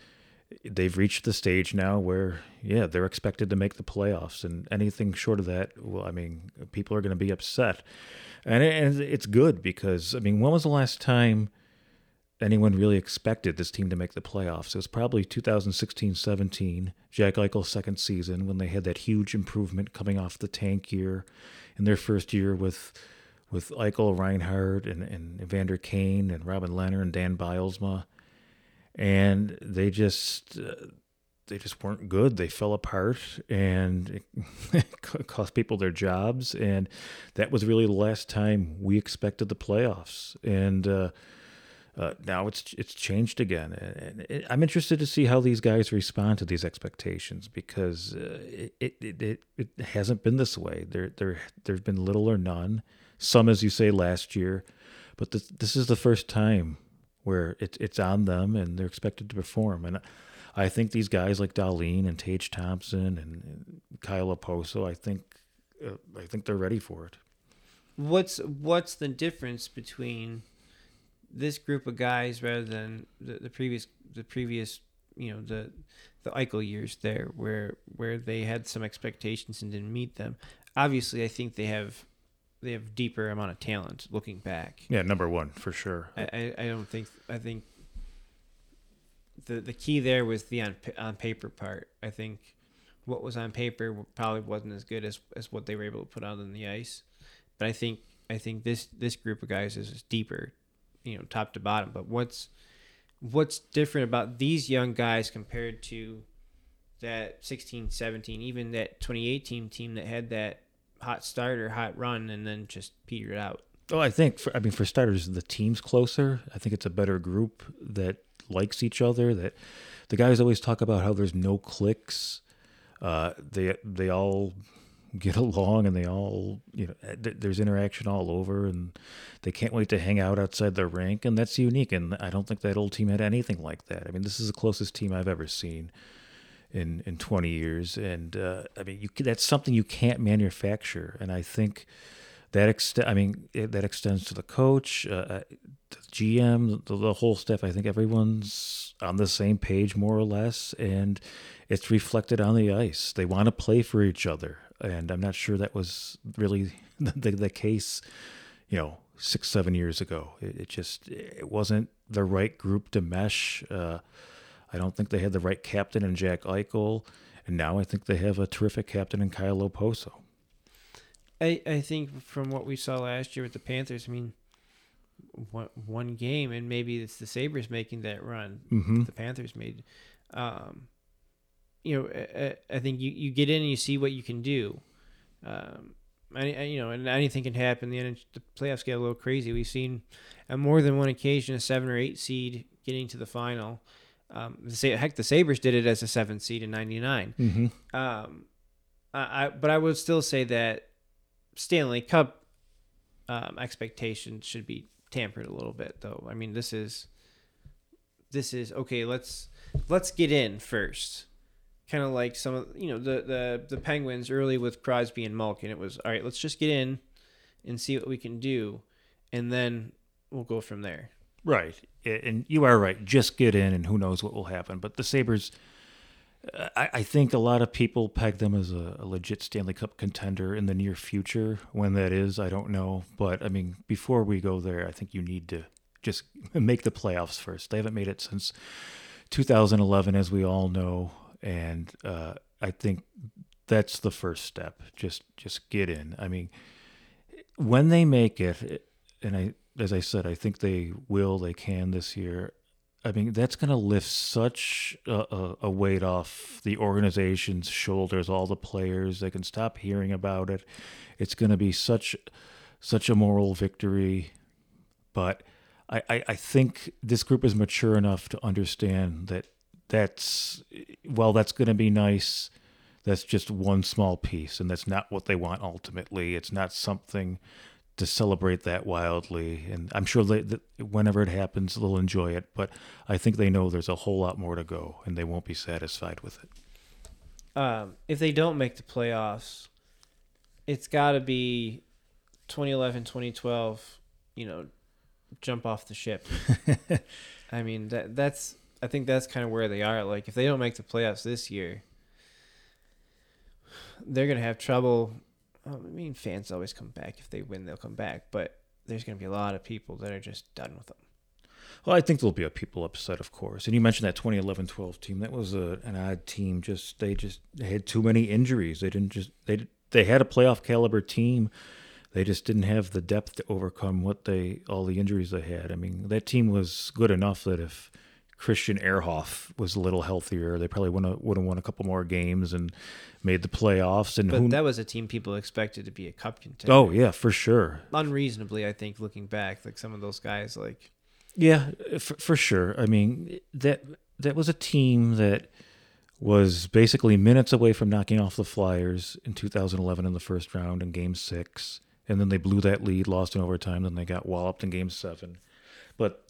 they've reached the stage now where yeah they're expected to make the playoffs, and anything short of that, well, I mean, people are going to be upset, and, it, and it's good because I mean, when was the last time? Anyone really expected this team to make the playoffs. It was probably 2016-17, Jack Eichel's second season when they had that huge improvement coming off the tank year in their first year with with Eichel, Reinhart, and, and Evander Kane, and Robin Lehner, and Dan Bylsma. And they just. Uh, they just weren't good. They fell apart, and it *laughs* cost people their jobs. And that was really the last time we expected the playoffs. And uh, now it's it's changed again, and I'm interested to see how these guys respond to these expectations because uh, it, it, it it hasn't been this way. There there there's been little or none. Some, as you say, last year, but this this is the first time where it's it's on them and they're expected to perform. And I think these guys like Dahlin and Tage Thompson and, Kyle Okposo, I think uh, I think they're ready for it. What's what's the difference between this group of guys rather than the, the previous the previous you know the the Eichel years there where where they had some expectations and didn't meet them. Obviously, I think they have they have deeper amount of talent looking back. Yeah, number one for sure. I, I, I don't think I think the the key there was the on on paper part. I think what was on paper probably wasn't as good as as what they were able to put out on the ice. But I think I think this this group of guys is deeper you know top to bottom. But what's what's different about these young guys compared to that 16, 17, even that 2018 team that had that hot start or hot run and then just petered out? Oh, I think for, I mean for starters, the team's closer. I think it's a better group that likes each other. That the guys always talk about how there's no clicks. Uh, they they all get *laughs* along and they all you know eh, there's interaction all over and they can't wait to hang out outside their rink and that's unique and i don't think that old team had anything like that. I mean this is the closest team i've ever seen in in 20 years and uh, i mean you that's something you can't manufacture and i think that extent i mean it, that extends to the coach uh, uh the gm the, the whole staff. I think everyone's on the same page more or less and it's reflected on the ice. They want to play for each other and I'm not sure that was really *laughs* the, the case, you know, six seven years ago. It, it just it wasn't the right group to mesh. Uh, I don't think they had the right captain in Jack Eichel, and now I think they have a terrific captain in Kyle Okposo. I I think from what we saw last year with the Panthers, I mean, one one game, and maybe it's the Sabres making that run. Mm-hmm. The Panthers made. Um, you know, I, I, think you, you get in and you see what you can do. Um, I, I, you know, and anything can happen. The, the playoffs get a little crazy. We've seen on more than one occasion a seven or eight seed getting to the final. Um, the, heck, the Sabres did it as a seven seed in '99. Mm-hmm. Um, I, I, but I would still say that Stanley Cup um, expectations should be tampered a little bit, though. I mean, this is this is okay. Let's let's get in first kind of like some of you know the the the Penguins early with Crosby and Malkin. It was all right. Let's just get in and see what we can do, and then we'll go from there. Right, and you are right. Just get in, and who knows what will happen. But the Sabres, uh, I, I think a lot of people peg them as a, a legit Stanley Cup contender in the near future. When that is, I don't know. But I mean, before we go there, I think you need to just *laughs* make the playoffs first. They haven't made it since 2011, as we all know and uh, I think that's the first step. Just just get in. I mean, when they make it, and I as I said, I think they will. They can this year. I mean, that's going to lift such a, a, weight off the organization's shoulders. All the players, they can stop hearing about it. It's going to be such such a moral victory. But I, I, I think this group is mature enough to understand that that's well that's going to be nice. That's just one small piece and that's not what they want ultimately. It's not something to celebrate that wildly and i'm sure they, that whenever it happens they'll enjoy it but i think they know there's a whole lot more to go and they won't be satisfied with it. Um, if they don't make the playoffs it's got to be 2011 2012 you know jump off the ship. *laughs* I mean that that's I think that's kind of where they are. Like if they don't make the playoffs this year, they're gonna have trouble. Oh, I mean, fans always come back. If they win, they'll come back. But there's gonna be a lot of people that are just done with them. Well, I think there'll be a people upset, of course. And you mentioned that 2011-12 team. That was a, an odd team. Just they just they had too many injuries. They didn't just they they had a playoff caliber team they just didn't have the depth to overcome what they all the injuries they had. I mean, that team was good enough that if Christian Ehrhoff was a little healthier, they probably would have would have won a couple more games and made the playoffs. And But that was a team people expected to be a cup contender. oh yeah, for sure. unreasonably, I think, looking back, like some of those guys, like Yeah, for, for sure. I mean, that that was a team that was basically minutes away from knocking off the Flyers in 2011 in the first round in Game Six, and then they blew that lead, lost in overtime, then they got walloped in Game Seven. But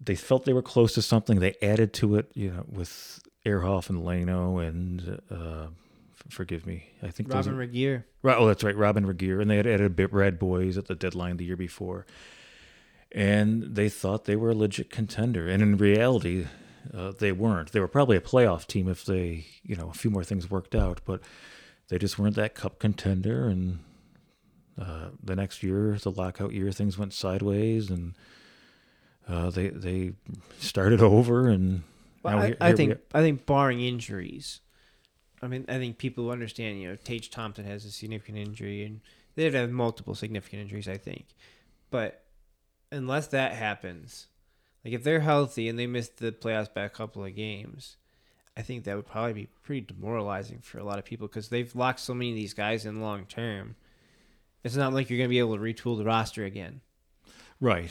they felt they were close to something. They added to it, you know, with Ehrhoff and Leino and uh, forgive me, I think Robin are- Regehr. Right. Oh, that's right. Robyn Regehr. And they had added a bit Brad Boyes at the deadline the year before. And they thought they were a legit contender. And in reality, uh, they weren't. They were probably a playoff team if they, you know, a few more things worked out, but they just weren't that cup contender. And uh, the next year, the lockout year, things went sideways and uh, they they started *laughs* over. And Well, I, here- I here think. I think barring injuries, I mean, I think people understand. You know, Tage Thompson has a significant injury, and they'd have multiple significant injuries. I think, but unless that happens, like if they're healthy and they miss the playoffs by a couple of games, I think that would probably be pretty demoralizing for a lot of people because they've locked so many of these guys in long term. It's not like you're going to be able to retool the roster again. Right.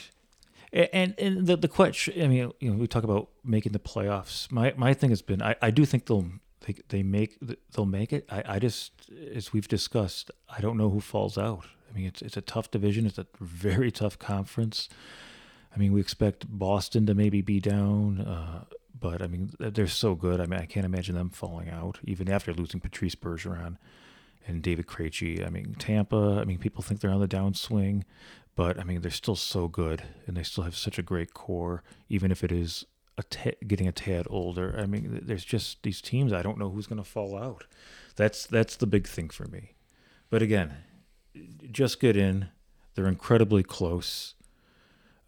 And and the the question, I mean, you know, we talk about making the playoffs. My my thing has been, I, I do think they'll they they make they'll make it. I, I just as we've discussed, I don't know who falls out. I mean, it's it's a tough division. It's a very tough conference. I mean, we expect Boston to maybe be down, uh, but I mean, they're so good. I mean, I can't imagine them falling out even after losing Patrice Bergeron and David Krejci. I mean, Tampa. I mean, people think they're on the downswing, but I mean, they're still so good, and they still have such a great core, even if it is a getting a tad older. I mean, there's just these teams. I don't know who's going to fall out. That's that's the big thing for me. But again, just get in. They're incredibly close.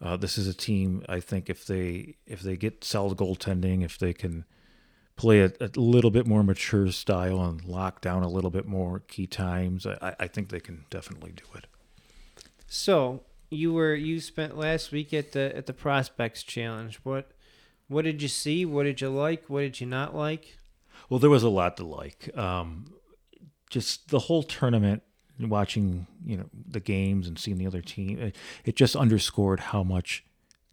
Uh, this is a team. I think if they if they get solid goaltending, if they can play a, a little bit more mature style and lock down a little bit more key times, I, I think they can definitely do it. So you were you spent last week at the at the prospects challenge. What what did you see? What did you like? What did you not like? Well, there was a lot to like. Um, just the whole tournament, watching you know the games and seeing the other team, it, it just underscored how much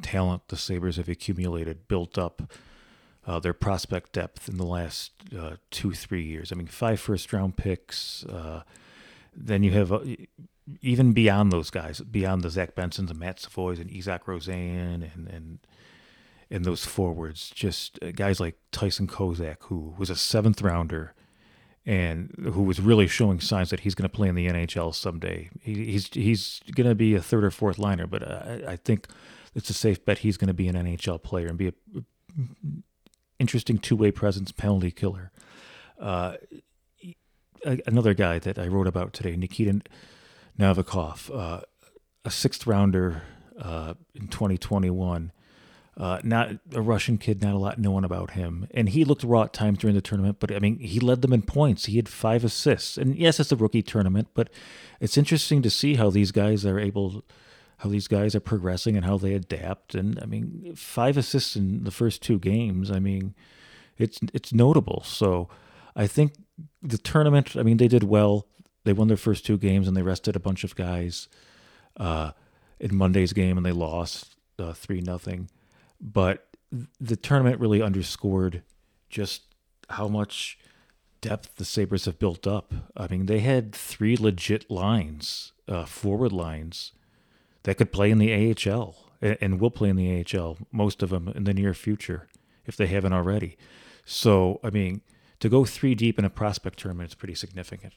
talent the Sabres have accumulated, built up. Uh, their prospect depth in the last uh, two, three years. I mean, five first round picks. Uh, then you have uh, even beyond those guys, beyond the Zach Bensons and Matt Savoies and Isak Rosén and and and those forwards, just uh, guys like Tyson Kozak, who was a seventh rounder and who was really showing signs that he's going to play in the NHL someday. He, he's he's going to be a third or fourth liner, but I, I think it's a safe bet he's going to be an NHL player and be a interesting two way presence, penalty killer. Uh, another guy that I wrote about today, Nikita Novikov, uh, a sixth rounder uh, in 2021. Uh, not a Russian kid, not a lot known about him. And he looked raw at times during the tournament, but I mean, he led them in points. He had five assists. And yes, it's a rookie tournament, but it's interesting to see how these guys are able, how these guys are progressing and how they adapt. And I mean, five assists in the first two games. I mean, it's it's notable. So I think the tournament. I mean, they did well. They won their first two games and they rested a bunch of guys uh, in Monday's game and they lost uh, three nothing. But the tournament really underscored just how much depth the Sabres have built up. I mean, they had three legit lines, uh, forward lines, that could play in the AHL and, and will play in the AHL, most of them in the near future, if they haven't already. So, I mean, to go three deep in a prospect tournament is pretty significant.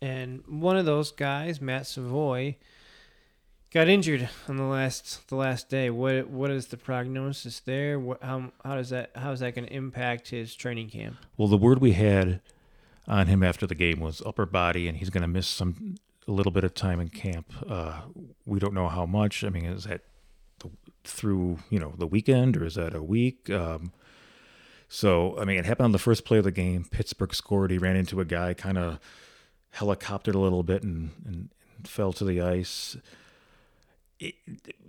And one of those guys, Matt Savoie, got injured on the last the last day. What what is the prognosis there? What, how how does that how is that going to impact his training camp? Well, the word we had on him after the game was upper body, and he's going to miss some a little bit of time in camp. Uh, we don't know how much. I mean, is that the, through you know the weekend or is that a week? Um, so I mean, it happened on the first play of the game. Pittsburgh scored. He ran into a guy, kind of helicoptered a little bit, and, and fell to the ice. It,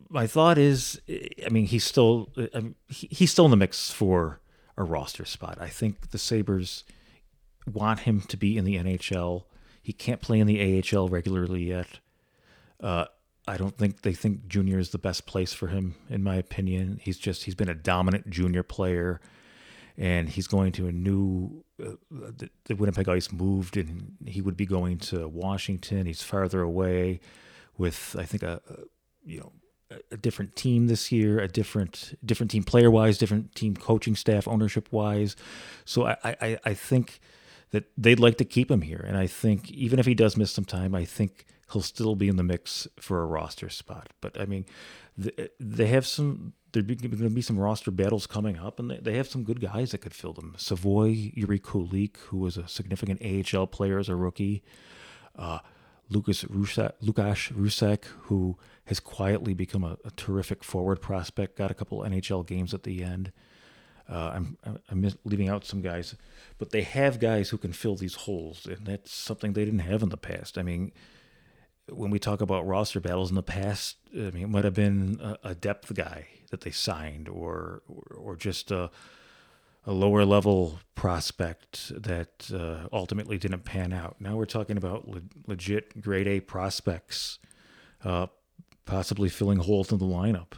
my thought is, I mean, he's still I mean, he, he's still in the mix for a roster spot. I think the Sabres want him to be in the NHL. He can't play in the AHL regularly yet. Uh, I don't think they think junior is the best place for him, in my opinion. He's just he's been a dominant junior player, and he's going to a new. The, the Winnipeg Ice moved, and he would be going to Washington. He's farther away, with I think a, a you know a different team this year, a different different team player wise, different team coaching staff, ownership wise. So I, I, I think that they'd like to keep him here. And I think even if he does miss some time, I think he'll still be in the mix for a roster spot. But I mean, they have some. There's going to be some roster battles coming up, and they they have some good guys that could fill them. Savoie, Jiri Kulich, who was a significant AHL player as a rookie. Uh, Lukas Rousek, Lukas Rousek, who has quietly become a, a, terrific forward prospect. Got a couple NHL games at the end. Uh, I'm I'm leaving out some guys, but they have guys who can fill these holes, and that's something they didn't have in the past. I mean, when we talk about roster battles in the past, I mean, it might have been a, a depth guy that they signed, or or, just a a lower level prospect that uh, ultimately didn't pan out. Now we're talking about le- legit grade A prospects, uh, possibly filling holes in the lineup.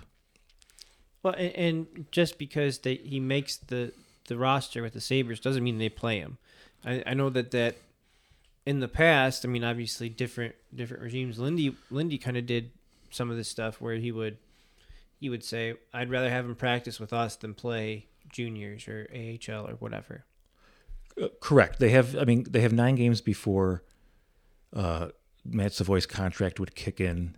Well, and, and just because they, he makes the, the roster with the Sabres doesn't mean they play him. I, I know that, that in the past, I mean, obviously different different regimes. Lindy Lindy kind of did some of this stuff where he would he would say, "I'd rather have him practice with us than play juniors or AHL or whatever." Uh, correct. They have. I mean, they have nine games before uh, Matt Savoie's contract would kick in.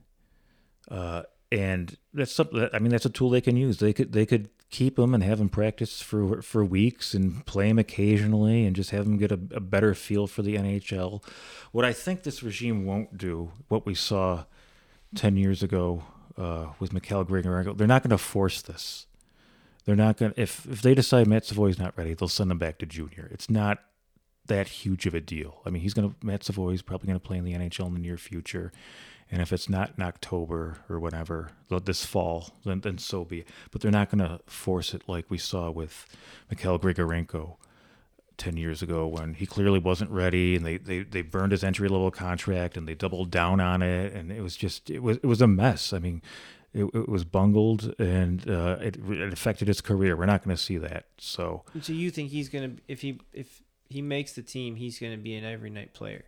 Uh, and that's something. I mean, that's a tool they can use. They could they could keep him and have him practice for for weeks and play him occasionally and just have him get a, a better feel for the NHL. What I think this regime won't do, what we saw ten years ago uh, with Mikhail Grigorenko, they're not going to force this. They're not going. to If if they decide Matt Savoie's not ready, they'll send him back to junior. It's not that huge of a deal. I mean, he's going to Matt Savoie's probably going to play in the NHL in the near future. And if it's not in October or whatever, this fall, then, then so be it. But they're not going to force it like we saw with Mikhail Grigorenko 10 years ago when he clearly wasn't ready and they, they, they burned his entry level contract and they doubled down on it. And it was just, it was, it was a mess. I mean, it, it was bungled and uh, it, it affected his career. We're not going to see that. So, so you think he's going to, if he, if he makes the team, he's going to be an every night player?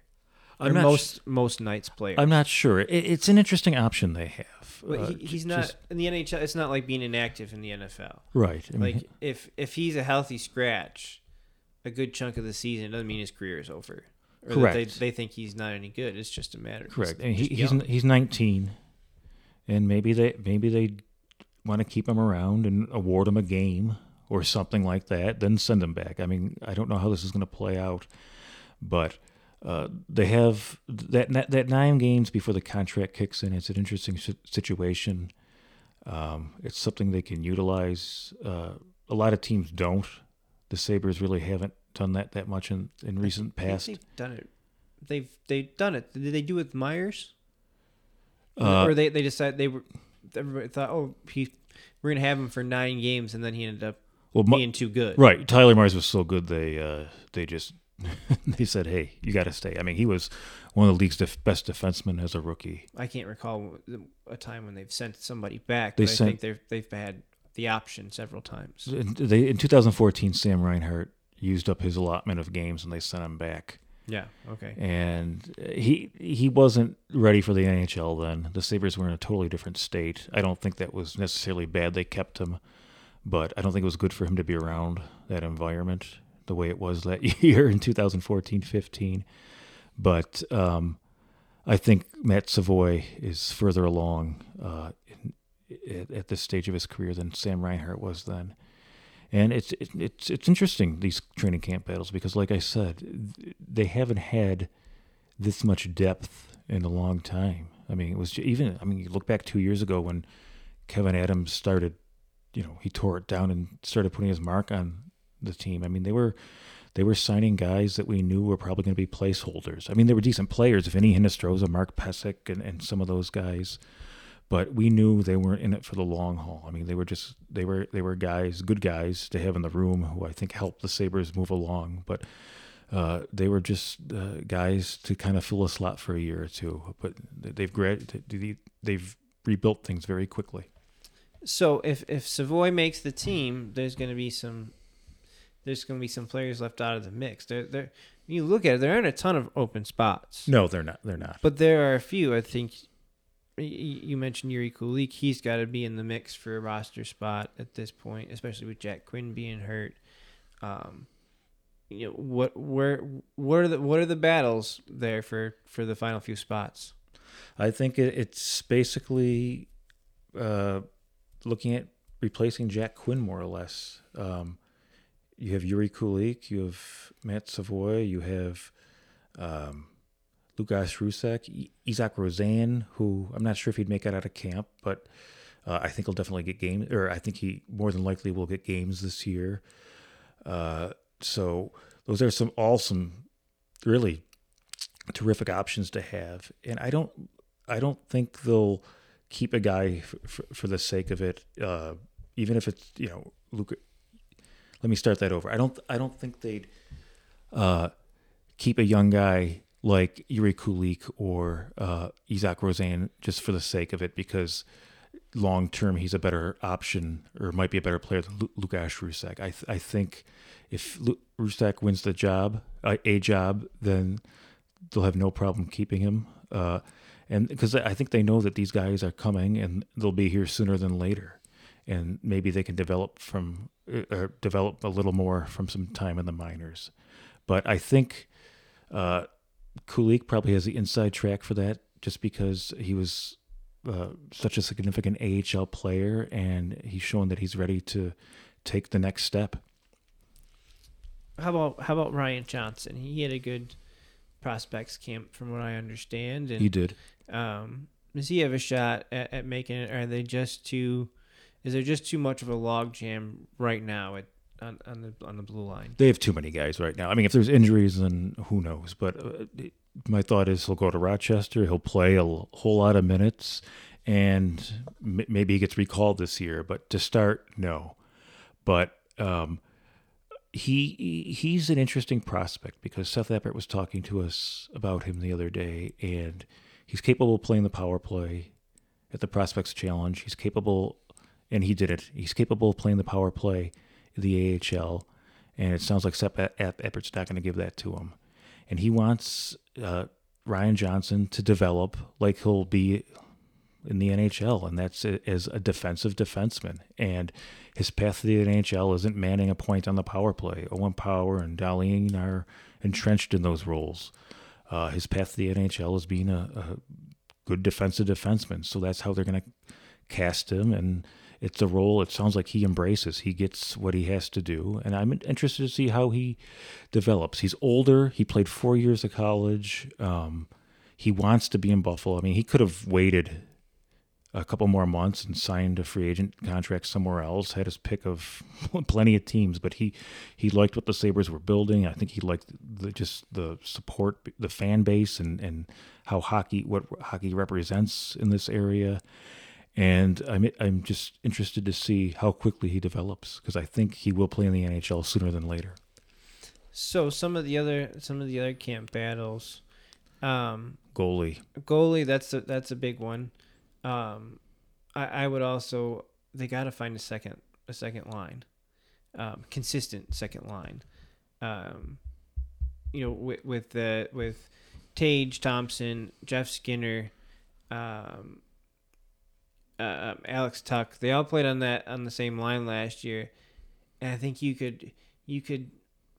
I'm most sh- most nights players. I'm not sure. It, it's an interesting option they have. But he, uh, he's not just, in the NHL. It's not like being inactive in the NFL. Right. I mean, like if if he's a healthy scratch, a good chunk of the season doesn't mean his career is over. Or correct. They, they think he's not any good. It's just a matter. Correct. And he, he's he's 19, and maybe they maybe they want to keep him around and award him a game or something like that. Then send him back. I mean, I don't know how this is going to play out, but uh, they have that, that, that nine games before the contract kicks in. It's an interesting situation. Um, it's something they can utilize. Uh, a lot of teams don't. The Sabres really haven't done that that much in, in recent past. They've done it. They've they've done it. Did they do it with Myers? Uh, or they they decided they were everybody thought, oh, he we're gonna have him for nine games, and then he ended up well, being too good. Right, Tyler Myers was so good they uh, they just *laughs* they said, "Hey, you got to stay." I mean, he was one of the league's def- best defensemen as a rookie. I can't recall a time when they've sent somebody back. They sent, I think they've they've had the option several times. In, they, in 2014, Sam Reinhart used up his allotment of games, and they sent him back. Yeah. Okay. And he he wasn't ready for the NHL then. The Sabres were in a totally different state. I don't think that was necessarily bad. They kept him, but I don't think it was good for him to be around that environment the way it was that *laughs* year in 2014 15. But um, I think Matt Savoie is further along uh, at, at, this stage of his career than Sam Reinhart was then. And it's it, it's it's interesting these training camp battles because, like I said, they haven't had this much depth in a long time. I mean, it was even. I mean, you look back two years ago when Kevyn Adams started. You know, he tore it down and started putting his mark on the team. I mean, they were they were signing guys that we knew were probably going to be placeholders. I mean, they were decent players, Vinny Hinostroza, Mark Pysyk, and, and some of those guys, but we knew they weren't in it for the long haul. I mean, they were just they were they were guys, good guys to have in the room who I think helped the Sabres move along, but. Uh, they were just uh, guys to kind of fill a slot for a year or two, but they've grad- they've rebuilt things very quickly. So if if Savoie makes the team, there's going to be some there's going to be some players left out of the mix. There there you look at it, there aren't a ton of open spots. No, they're not. They're not. But there are a few. I think you mentioned Jiri Kulich. He's got to be in the mix for a roster spot at this point, especially with Jack Quinn being hurt. Um, you know what where what are the what are the battles there for for the final few spots? I think it, it's basically uh, looking at replacing Jack Quinn more or less. Um, you have Jiri Kulich, you have Matt Savoie, you have um, Lukas Rousek, Isak Rosén, who I'm not sure if he'd make it out of camp, but uh, I think he'll definitely get games, or I think he more than likely will get games this year. Uh, so those are some awesome, really terrific options to have, and I don't I don't think they'll keep a guy for, for, for the sake of it, uh, even if it's you know Luke. Let me start that over. I don't I don't think they'd uh, keep a young guy like Jiri Kulich or uh, Isak Rosén just for the sake of it because long term he's a better option or might be a better player than Lukas Rousek. I th- I think if Lu- Rousek wins the job, uh, a job, then they'll have no problem keeping him. Uh, and because I think they know that these guys are coming and they'll be here sooner than later, and maybe they can develop from uh, or develop a little more from some time in the minors. But I think uh, Kulich probably has the inside track for that, just because he was uh, such a significant AHL player, and he's shown that he's ready to take the next step. How about how about Ryan Johnson? He had a good prospects camp, from what I understand. And, he did. Um, does he have a shot at, at making it? Are they just too? Is there just too much of a logjam right now at on, on the on the blue line? They have too many guys right now. I mean, if there's injuries, then who knows? But uh, my thought is he'll go to Rochester. He'll play a whole lot of minutes, and m- maybe he gets recalled this year. But to start, no. But um, he he's an interesting prospect because Seth Appert was talking to us about him the other day, and he's capable of playing the power play at the Prospects Challenge. He's capable, and he did it. He's capable of playing the power play the AHL, and it sounds like Seth Appert's not going to give that to him. And he wants uh, Ryan Johnson to develop like he'll be in the NHL, and that's as a defensive defenseman. And his path to the NHL isn't manning a point on the power play. Owen Power and Dahlin are entrenched in those roles. Uh, his path to the NHL is being a, a good defensive defenseman. So that's how they're going to cast him. And it's a role it sounds like he embraces. He gets what he has to do. And I'm interested to see how he develops. He's older. He played four years of college. Um, he wants to be in Buffalo. I mean, he could have waited a couple more months and signed a free agent contract somewhere else. Had his pick of *laughs* plenty of teams, but he he liked what the Sabres were building. I think he liked the, just the support, the fan base, and and how hockey what hockey represents in this area. And I'm I'm just interested to see how quickly he develops because I think he will play in the NHL sooner than later. So some of the other some of the other camp battles, um, goalie, goalie that's a, that's a big one. Um, I, I would also they got to find a second a second line, um, consistent second line. Um, you know, with with the with Tage Thompson, Jeff Skinner, um, uh, um, Alex Tuch. they all played on that on the same line last year, and I think you could you could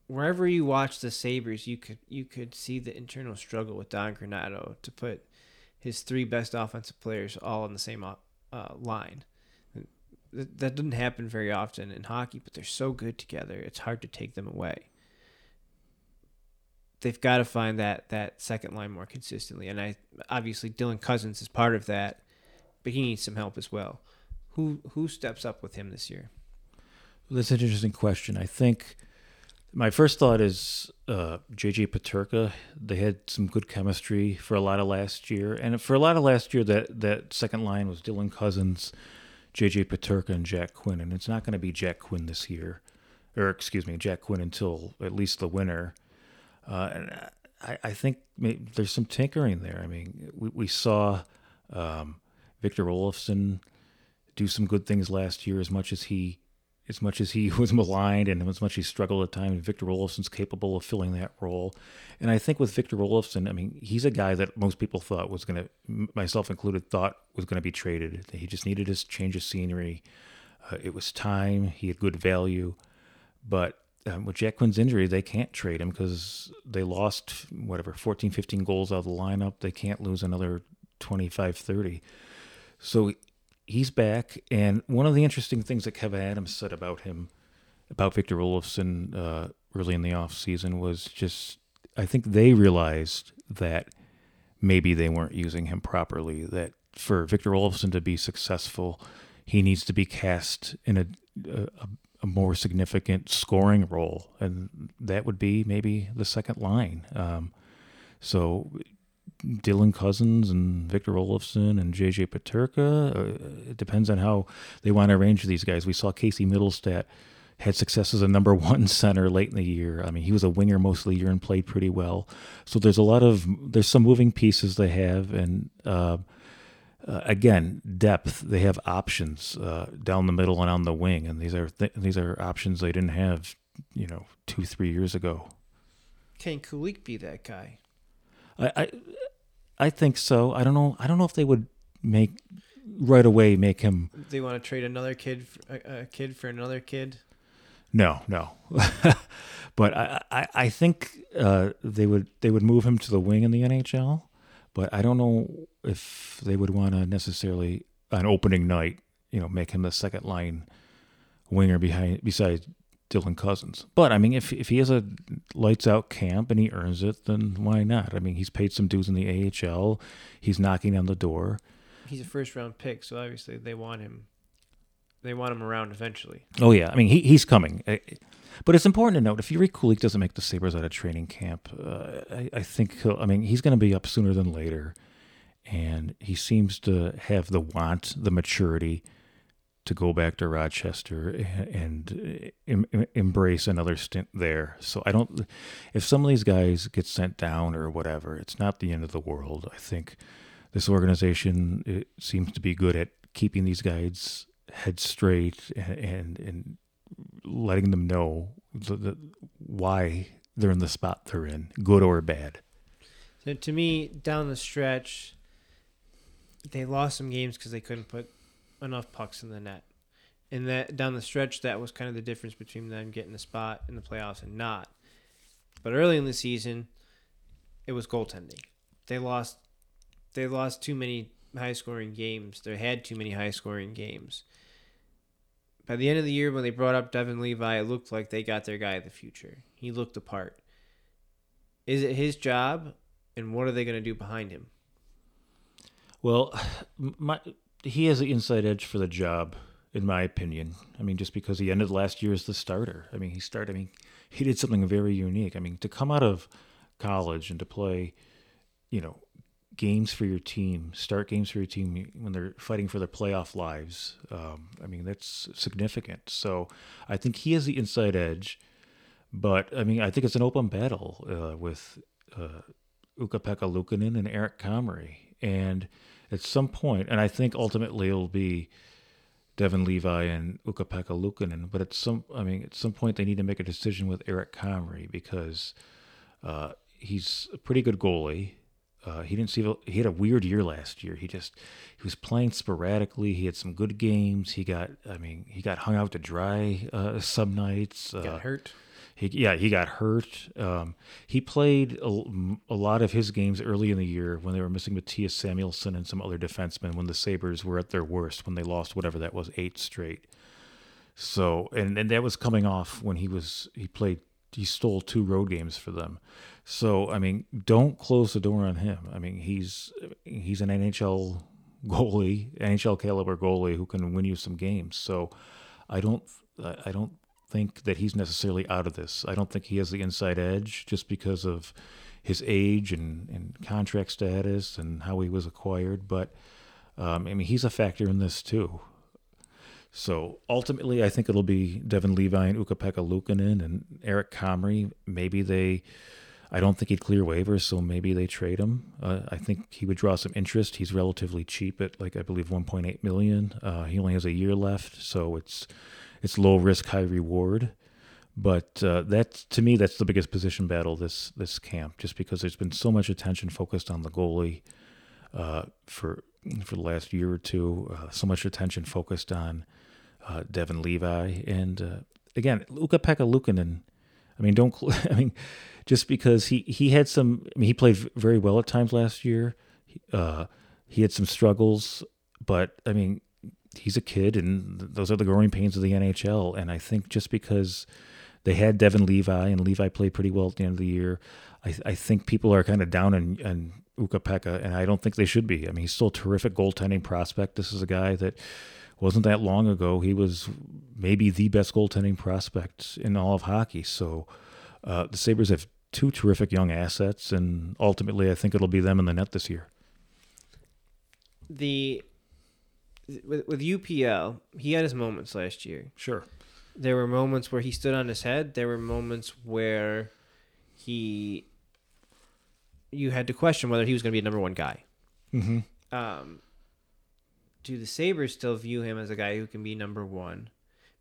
wherever you watch the Sabres, you could you could see the internal struggle with Don Granato to put his three best offensive players all on the same uh, uh line. That doesn't happen very often in hockey, but they're so good together. It's hard to take them away. They've got to find that that second line more consistently, and I obviously Dylan Cozens is part of that, but he needs some help as well. Who who steps up with him this year? Well, that's an interesting question. I think My first thought is uh, JJ Peterka. They had some good chemistry for a lot of last year, and for a lot of last year, that that second line was Dylan Cozens, JJ Peterka, and Jack Quinn, and it's not going to be Jack Quinn this year, or excuse me, Jack Quinn until at least the winter. Uh, and I, I think there's some tinkering there. I mean, we, we saw um, Victor Olofsson do some good things last year, as much as he as much as he *laughs* was maligned and as much as he struggled at times, Victor Olofsson's capable of filling that role. And I think with Victor Olofsson, I mean, he's a guy that most people thought was going to, myself included, thought was going to be traded. He just needed his change of scenery. Uh, it was time. He had good value. But um, with Jack Quinn's injury, they can't trade him because they lost, whatever, 14, 15 goals out of the lineup. They can't lose another 25, 30. So he's back. And one of the interesting things that Kevyn Adams said about him, about Victor Olofsson uh, early in the offseason, was just I think they realized that maybe they weren't using him properly. That for Victor Olofsson to be successful, he needs to be cast in a, a, a more significant scoring role, and that would be maybe the second line. Um, so Dylan Cozens and Victor Olofsson and JJ Peterka. Uh, it depends on how they want to arrange these guys. We saw Casey Mittelstadt had success as a number *laughs* one center late in the year. I mean, he was a winger most of the year and played pretty well. So there's a lot of there's some moving pieces they have, and uh, uh, again, depth. They have options uh, down the middle and on the wing, and these are th- these are options they didn't have, you know, two three years ago. Can Kulich be that guy? I, I I think so. I don't know. I don't know if they would make right away make him. They want to trade another kid, a, a kid for another kid. No, no. *laughs* but I, I, I think uh, they would they would move him to the wing in the NHL. But I don't know if they would want to necessarily on opening night, you know, make him the second line winger behind besides Dylan Cozens. But I mean, if if he has a lights out camp and he earns it, then why not? I mean, he's paid some dues in the AHL. He's knocking on the door. He's a first round pick, so obviously they want him. They want him around eventually. Oh yeah, I mean he he's coming. But it's important to note if Jiri Kulich doesn't make the Sabres out of training camp, uh, I, I think he'll. I mean he's going to be up sooner than later, and he seems to have the want, the maturity to go back to Rochester and, eh, em, embrace another stint there. So I don't, if some of these guys get sent down or whatever, it's not the end of the world. I think this organization it seems to be good at keeping these guys head straight and and, and letting them know the, the, why they're in the spot they're in, good or bad. So to me, down the stretch, they lost some games because they couldn't put enough pucks in the net. And that down the stretch, that was kind of the difference between them getting the spot in the playoffs and not. But early in the season, it was goaltending. They lost. They lost too many high scoring games. They had too many high scoring games. By the end of the year, when they brought up Devon Levi, it looked like they got their guy of the future. He looked the part. Is it his job, and what are they going to do behind him? Well, *sighs* my he has the inside edge for the job, in my opinion. I mean, just because he ended last year as the starter. I mean, he started. I mean, he did something very unique. I mean, to come out of college and to play, you know, games for your team, start games for your team when they're fighting for their playoff lives. Um, I mean, that's significant. So I think he has the inside edge. But I mean, I think it's an open battle uh, with uh, Ukko-Pekka Luukkonen and Eric Comrie. And at some point, and I think ultimately it'll be Devon Levi and Ukko-Pekka Luukkonen. But at some, I mean, at some point they need to make a decision with Eric Comrie because uh, he's a pretty good goalie. Uh, he didn't see he had a weird year last year. He just he was playing sporadically. He had some good games. He got I mean he got hung out to dry uh, some nights. Uh, got hurt. He, yeah, he got hurt. Um, he played a, a, lot of his games early in the year when they were missing Mattias Samuelsson and some other defensemen when the Sabres were at their worst, when they lost whatever that was, eight straight. So, and, and that was coming off when he was, he played, he stole two road games for them. So, I mean, don't close the door on him. I mean, he's, he's an NHL goalie, NHL caliber goalie who can win you some games. So I don't, I don't think that he's necessarily out of this. I don't think he has the inside edge just because of his age and, and contract status and how he was acquired. But um, I mean, he's a factor in this too. So ultimately, I think it'll be Devon Levi and Ukko-Pekka Luukkonen and Eric Comrie. Maybe they, I don't think he'd clear waivers, so maybe they trade him. Uh, I think he would draw some interest. He's relatively cheap at like I believe 1.8 million. Uh, he only has a year left, so it's it's low risk, high reward. But uh, to me, that's the biggest position battle this this camp, just because there's been so much attention focused on the goalie uh, for for the last year or two. Uh, so much attention focused on uh, Devon Levi, and uh, again, Ukko-Pekka Luukkonen. I mean, don't. *laughs* I mean, just because he he had some. I mean, he played very well at times last year. Uh, he had some struggles, but I mean, he's a kid, and those are the growing pains of the NHL. And I think just because they had Devon Levi, and Levi played pretty well at the end of the year, I, I think people are kind of down on, on Ukko-Pekka, and I don't think they should be. I mean, he's still a terrific goaltending prospect. This is a guy that wasn't that long ago. He was maybe the best goaltending prospect in all of hockey. So uh, the Sabres have two terrific young assets, and ultimately, I think it'll be them in the net this year. The with, with UPL, he had his moments last year. Sure. There were moments where he stood on his head. There were moments where he you had to question whether he was going to be a number one guy. Mm-hmm. Um, do the Sabres still view him as a guy who can be number one?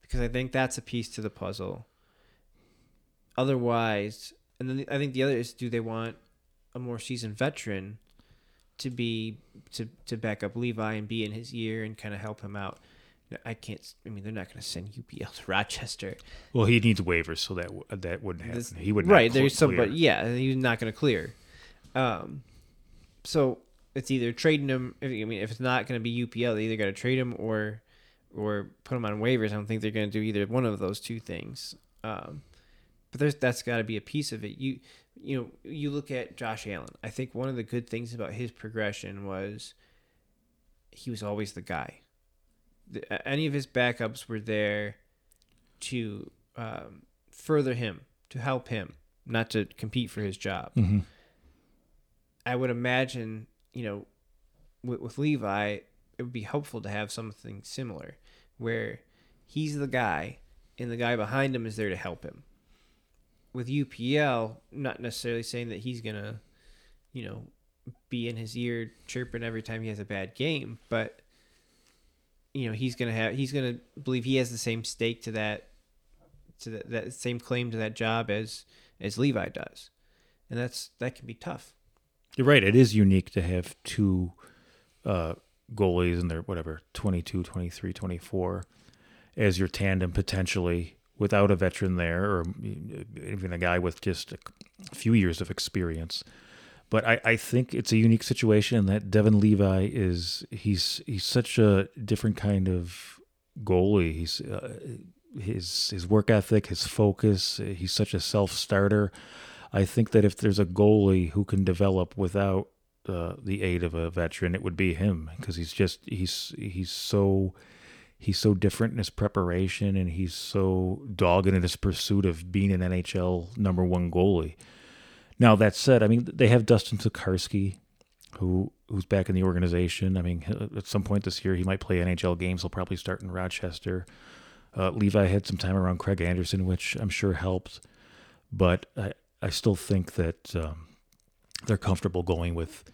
Because I think that's a piece to the puzzle. Otherwise, and then I think the other is do they want a more seasoned veteran to be to to back up Levi and be in his year and kind of help him out? I can't. I mean, they're not going to send UPL to Rochester. Well, he needs waivers, so that that wouldn't happen. This- he would right. Not There's some, clear. but yeah, he's not going to clear. Um, so it's either trading him. If, I mean, if it's not going to be UPL, they either got to trade him or or put him on waivers. I don't think they're going to do either one of those two things. Um, but there's that's got to be a piece of it. You you know you look at Josh Allen. I think one of the good things about his progression was he was always the guy. The, any of his backups were there to um, further him, to help him, not to compete for his job. Mhm. I would imagine, you know, with, with Levi, it would be helpful to have something similar where he's the guy and the guy behind him is there to help him. With UPL, not necessarily saying that he's to, you know, be in his ear chirping every time he has a bad game, but you know, he's to have he's to believe he has the same stake to that to that, that same claim to that job as as Levi does. And that's that can be tough. You're right. It is unique to have two uh, goalies in their whatever 22, 23, 24 as your tandem potentially without a veteran there or even a guy with just a few years of experience. But I, I think it's a unique situation that Devon Levi is he's he's such a different kind of goalie. He's uh, his his work ethic, his focus. He's such a self starter. I think that if there's a goalie who can develop without uh, the aid of a veteran, it would be him because he's just he's he's so he's so different in his preparation and he's so dogged in his pursuit of being an NHL number one goalie. Now that said, I mean they have Dustin Tokarski, who who's back in the organization. I mean at some point this year he might play NHL games. He'll probably start in Rochester. Uh, Levi had some time around Craig Anderson, which I'm sure helped, but I I still think that um, they're comfortable going with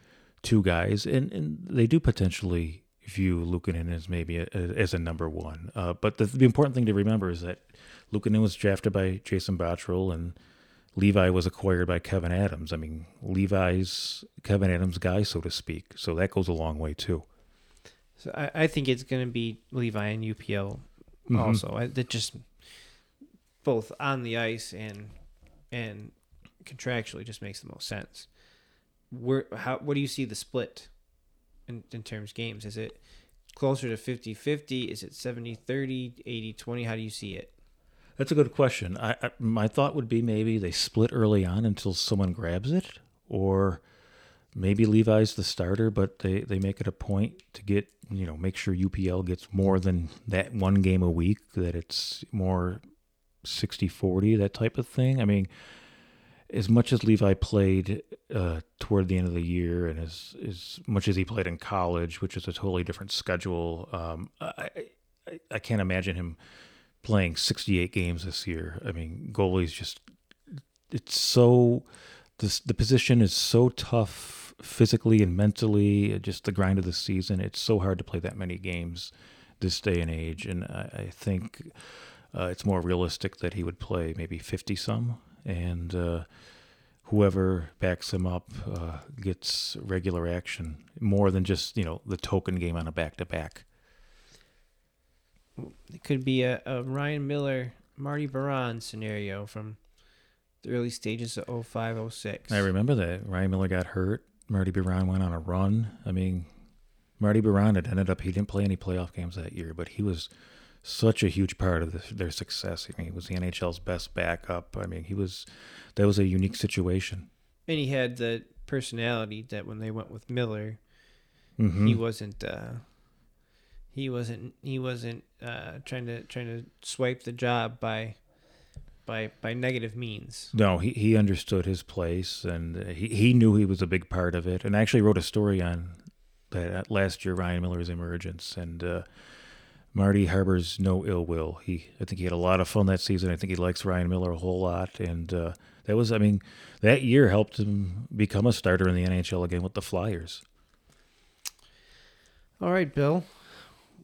two guys, and, and they do potentially view Luukkonen as maybe a, as a number one. Uh, but the, the important thing to remember is that Luukkonen was drafted by Jason Botterill, and Levi was acquired by Kevyn Adams. I mean, Levi's Kevyn Adams' guy, so to speak. So that goes a long way too. So I, I think it's going to be Levi and UPL Mhm. also. I, that just both on the ice and and contractually just makes the most sense. Where how what do you see the split in in terms games? Is it closer to 50-50? Is it 70-30, 80-20? How do you see it? That's a good question. I, I my thought would be maybe they split early on until someone grabs it, or maybe Levi's the starter, but they, they make it a point to get you know make sure UPL gets more than that one game a week. That it's more 60-40, that type of thing. I mean, as much as Levi played uh, toward the end of the year, and as as much as he played in college, which is a totally different schedule, um, I, I I can't imagine him playing 68 games this year. I mean, goalies just it's so this the position is so tough physically and mentally. Just the grind of the season. It's so hard to play that many games this day and age, and I, I think uh, it's more realistic that he would play maybe 50 some and. Uh, whoever backs him up uh, gets regular action more than just you know the token game on a back to back. It could be a, a Ryan Miller, Marty Biron scenario from the early stages of 05, 06. I remember that Ryan Miller got hurt. Marty Biron went on a run. I mean, Marty Biron had ended up he didn't play any playoff games that year, but he was such a huge part of the, their success. I mean, he was the NHL's best backup. I mean, he was that was a unique situation. And he had the personality that when they went with Miller, mm-hmm. he wasn't. Uh, he wasn't. He wasn't uh, trying to trying to swipe the job by by by negative means. No, he, he understood his place and he, he knew he was a big part of it. And I actually wrote a story on that last year, Ryan Miller's emergence. And uh, Marty harbors no ill will. He, I think he had a lot of fun that season. I think he likes Ryan Miller a whole lot, and uh, that was, I mean, that year helped him become a starter in the NHL again with the Flyers. All right, Bill.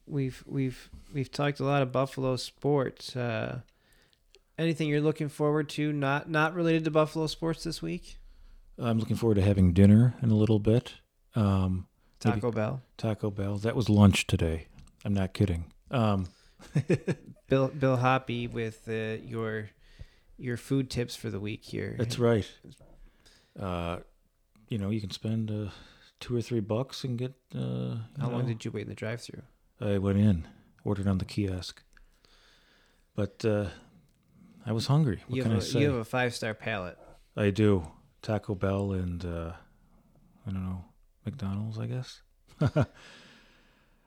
We've we've we've talked a lot of Buffalo sports. Uh, anything you're looking forward to not not related to Buffalo sports this week? I'm looking forward to having dinner in a little bit. Um, Taco Bell. Taco Bell. That was lunch today. I'm not kidding. Um, *laughs* Bill Bill Hoppe with uh, your your food tips for the week here. That's right. Uh, you know, you can spend uh, two or three bucks and get. Uh, How long did you wait in the drive-through? I went in, ordered on the kiosk, but uh, I was hungry. What you can have say? You have a five-star palate. I do. Taco Bell and uh, I don't know McDonald's. I guess. *laughs*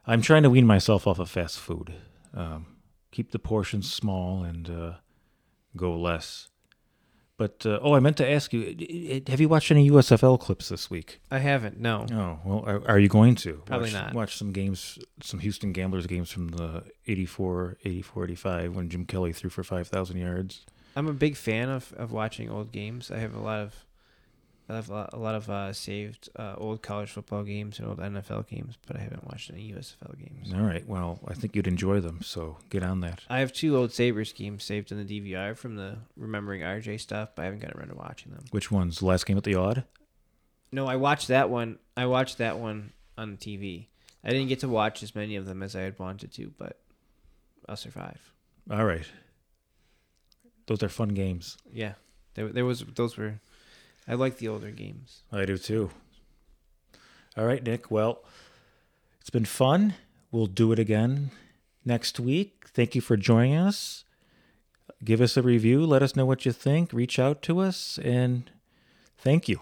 I'm trying to wean myself off of fast food. Um, keep the portions small and uh, go less. But uh, oh, I meant to ask you: Have you watched any USFL clips this week? I haven't. No. Oh well, are, are you going to? Probably watch, not. Watch some games, some Houston Gamblers games from the 84, 84, 85 when Jim Kelly threw for five thousand yards. I'm a big fan of, of watching old games. I have a lot of I have a lot of uh, saved uh, old college football games and old NFL games, but I haven't watched any USFL games. All right. Well, I think you'd enjoy them, so get on that. I have two old Sabres games saved in the DVR from the Remembering RJ stuff, but I haven't gotten around to watching them. Which one's the last game at the Aud? No, I watched that one. I watched that one on TV. I didn't get to watch as many of them as I had wanted to, but I'll survive. All right. Those are fun games. Yeah, there, there was those were I like the older games. I do too. All right, Nick. Well, it's been fun. We'll do it again next week. Thank you for joining us. Give us a review. Let us know what you think. Reach out to us. And thank you.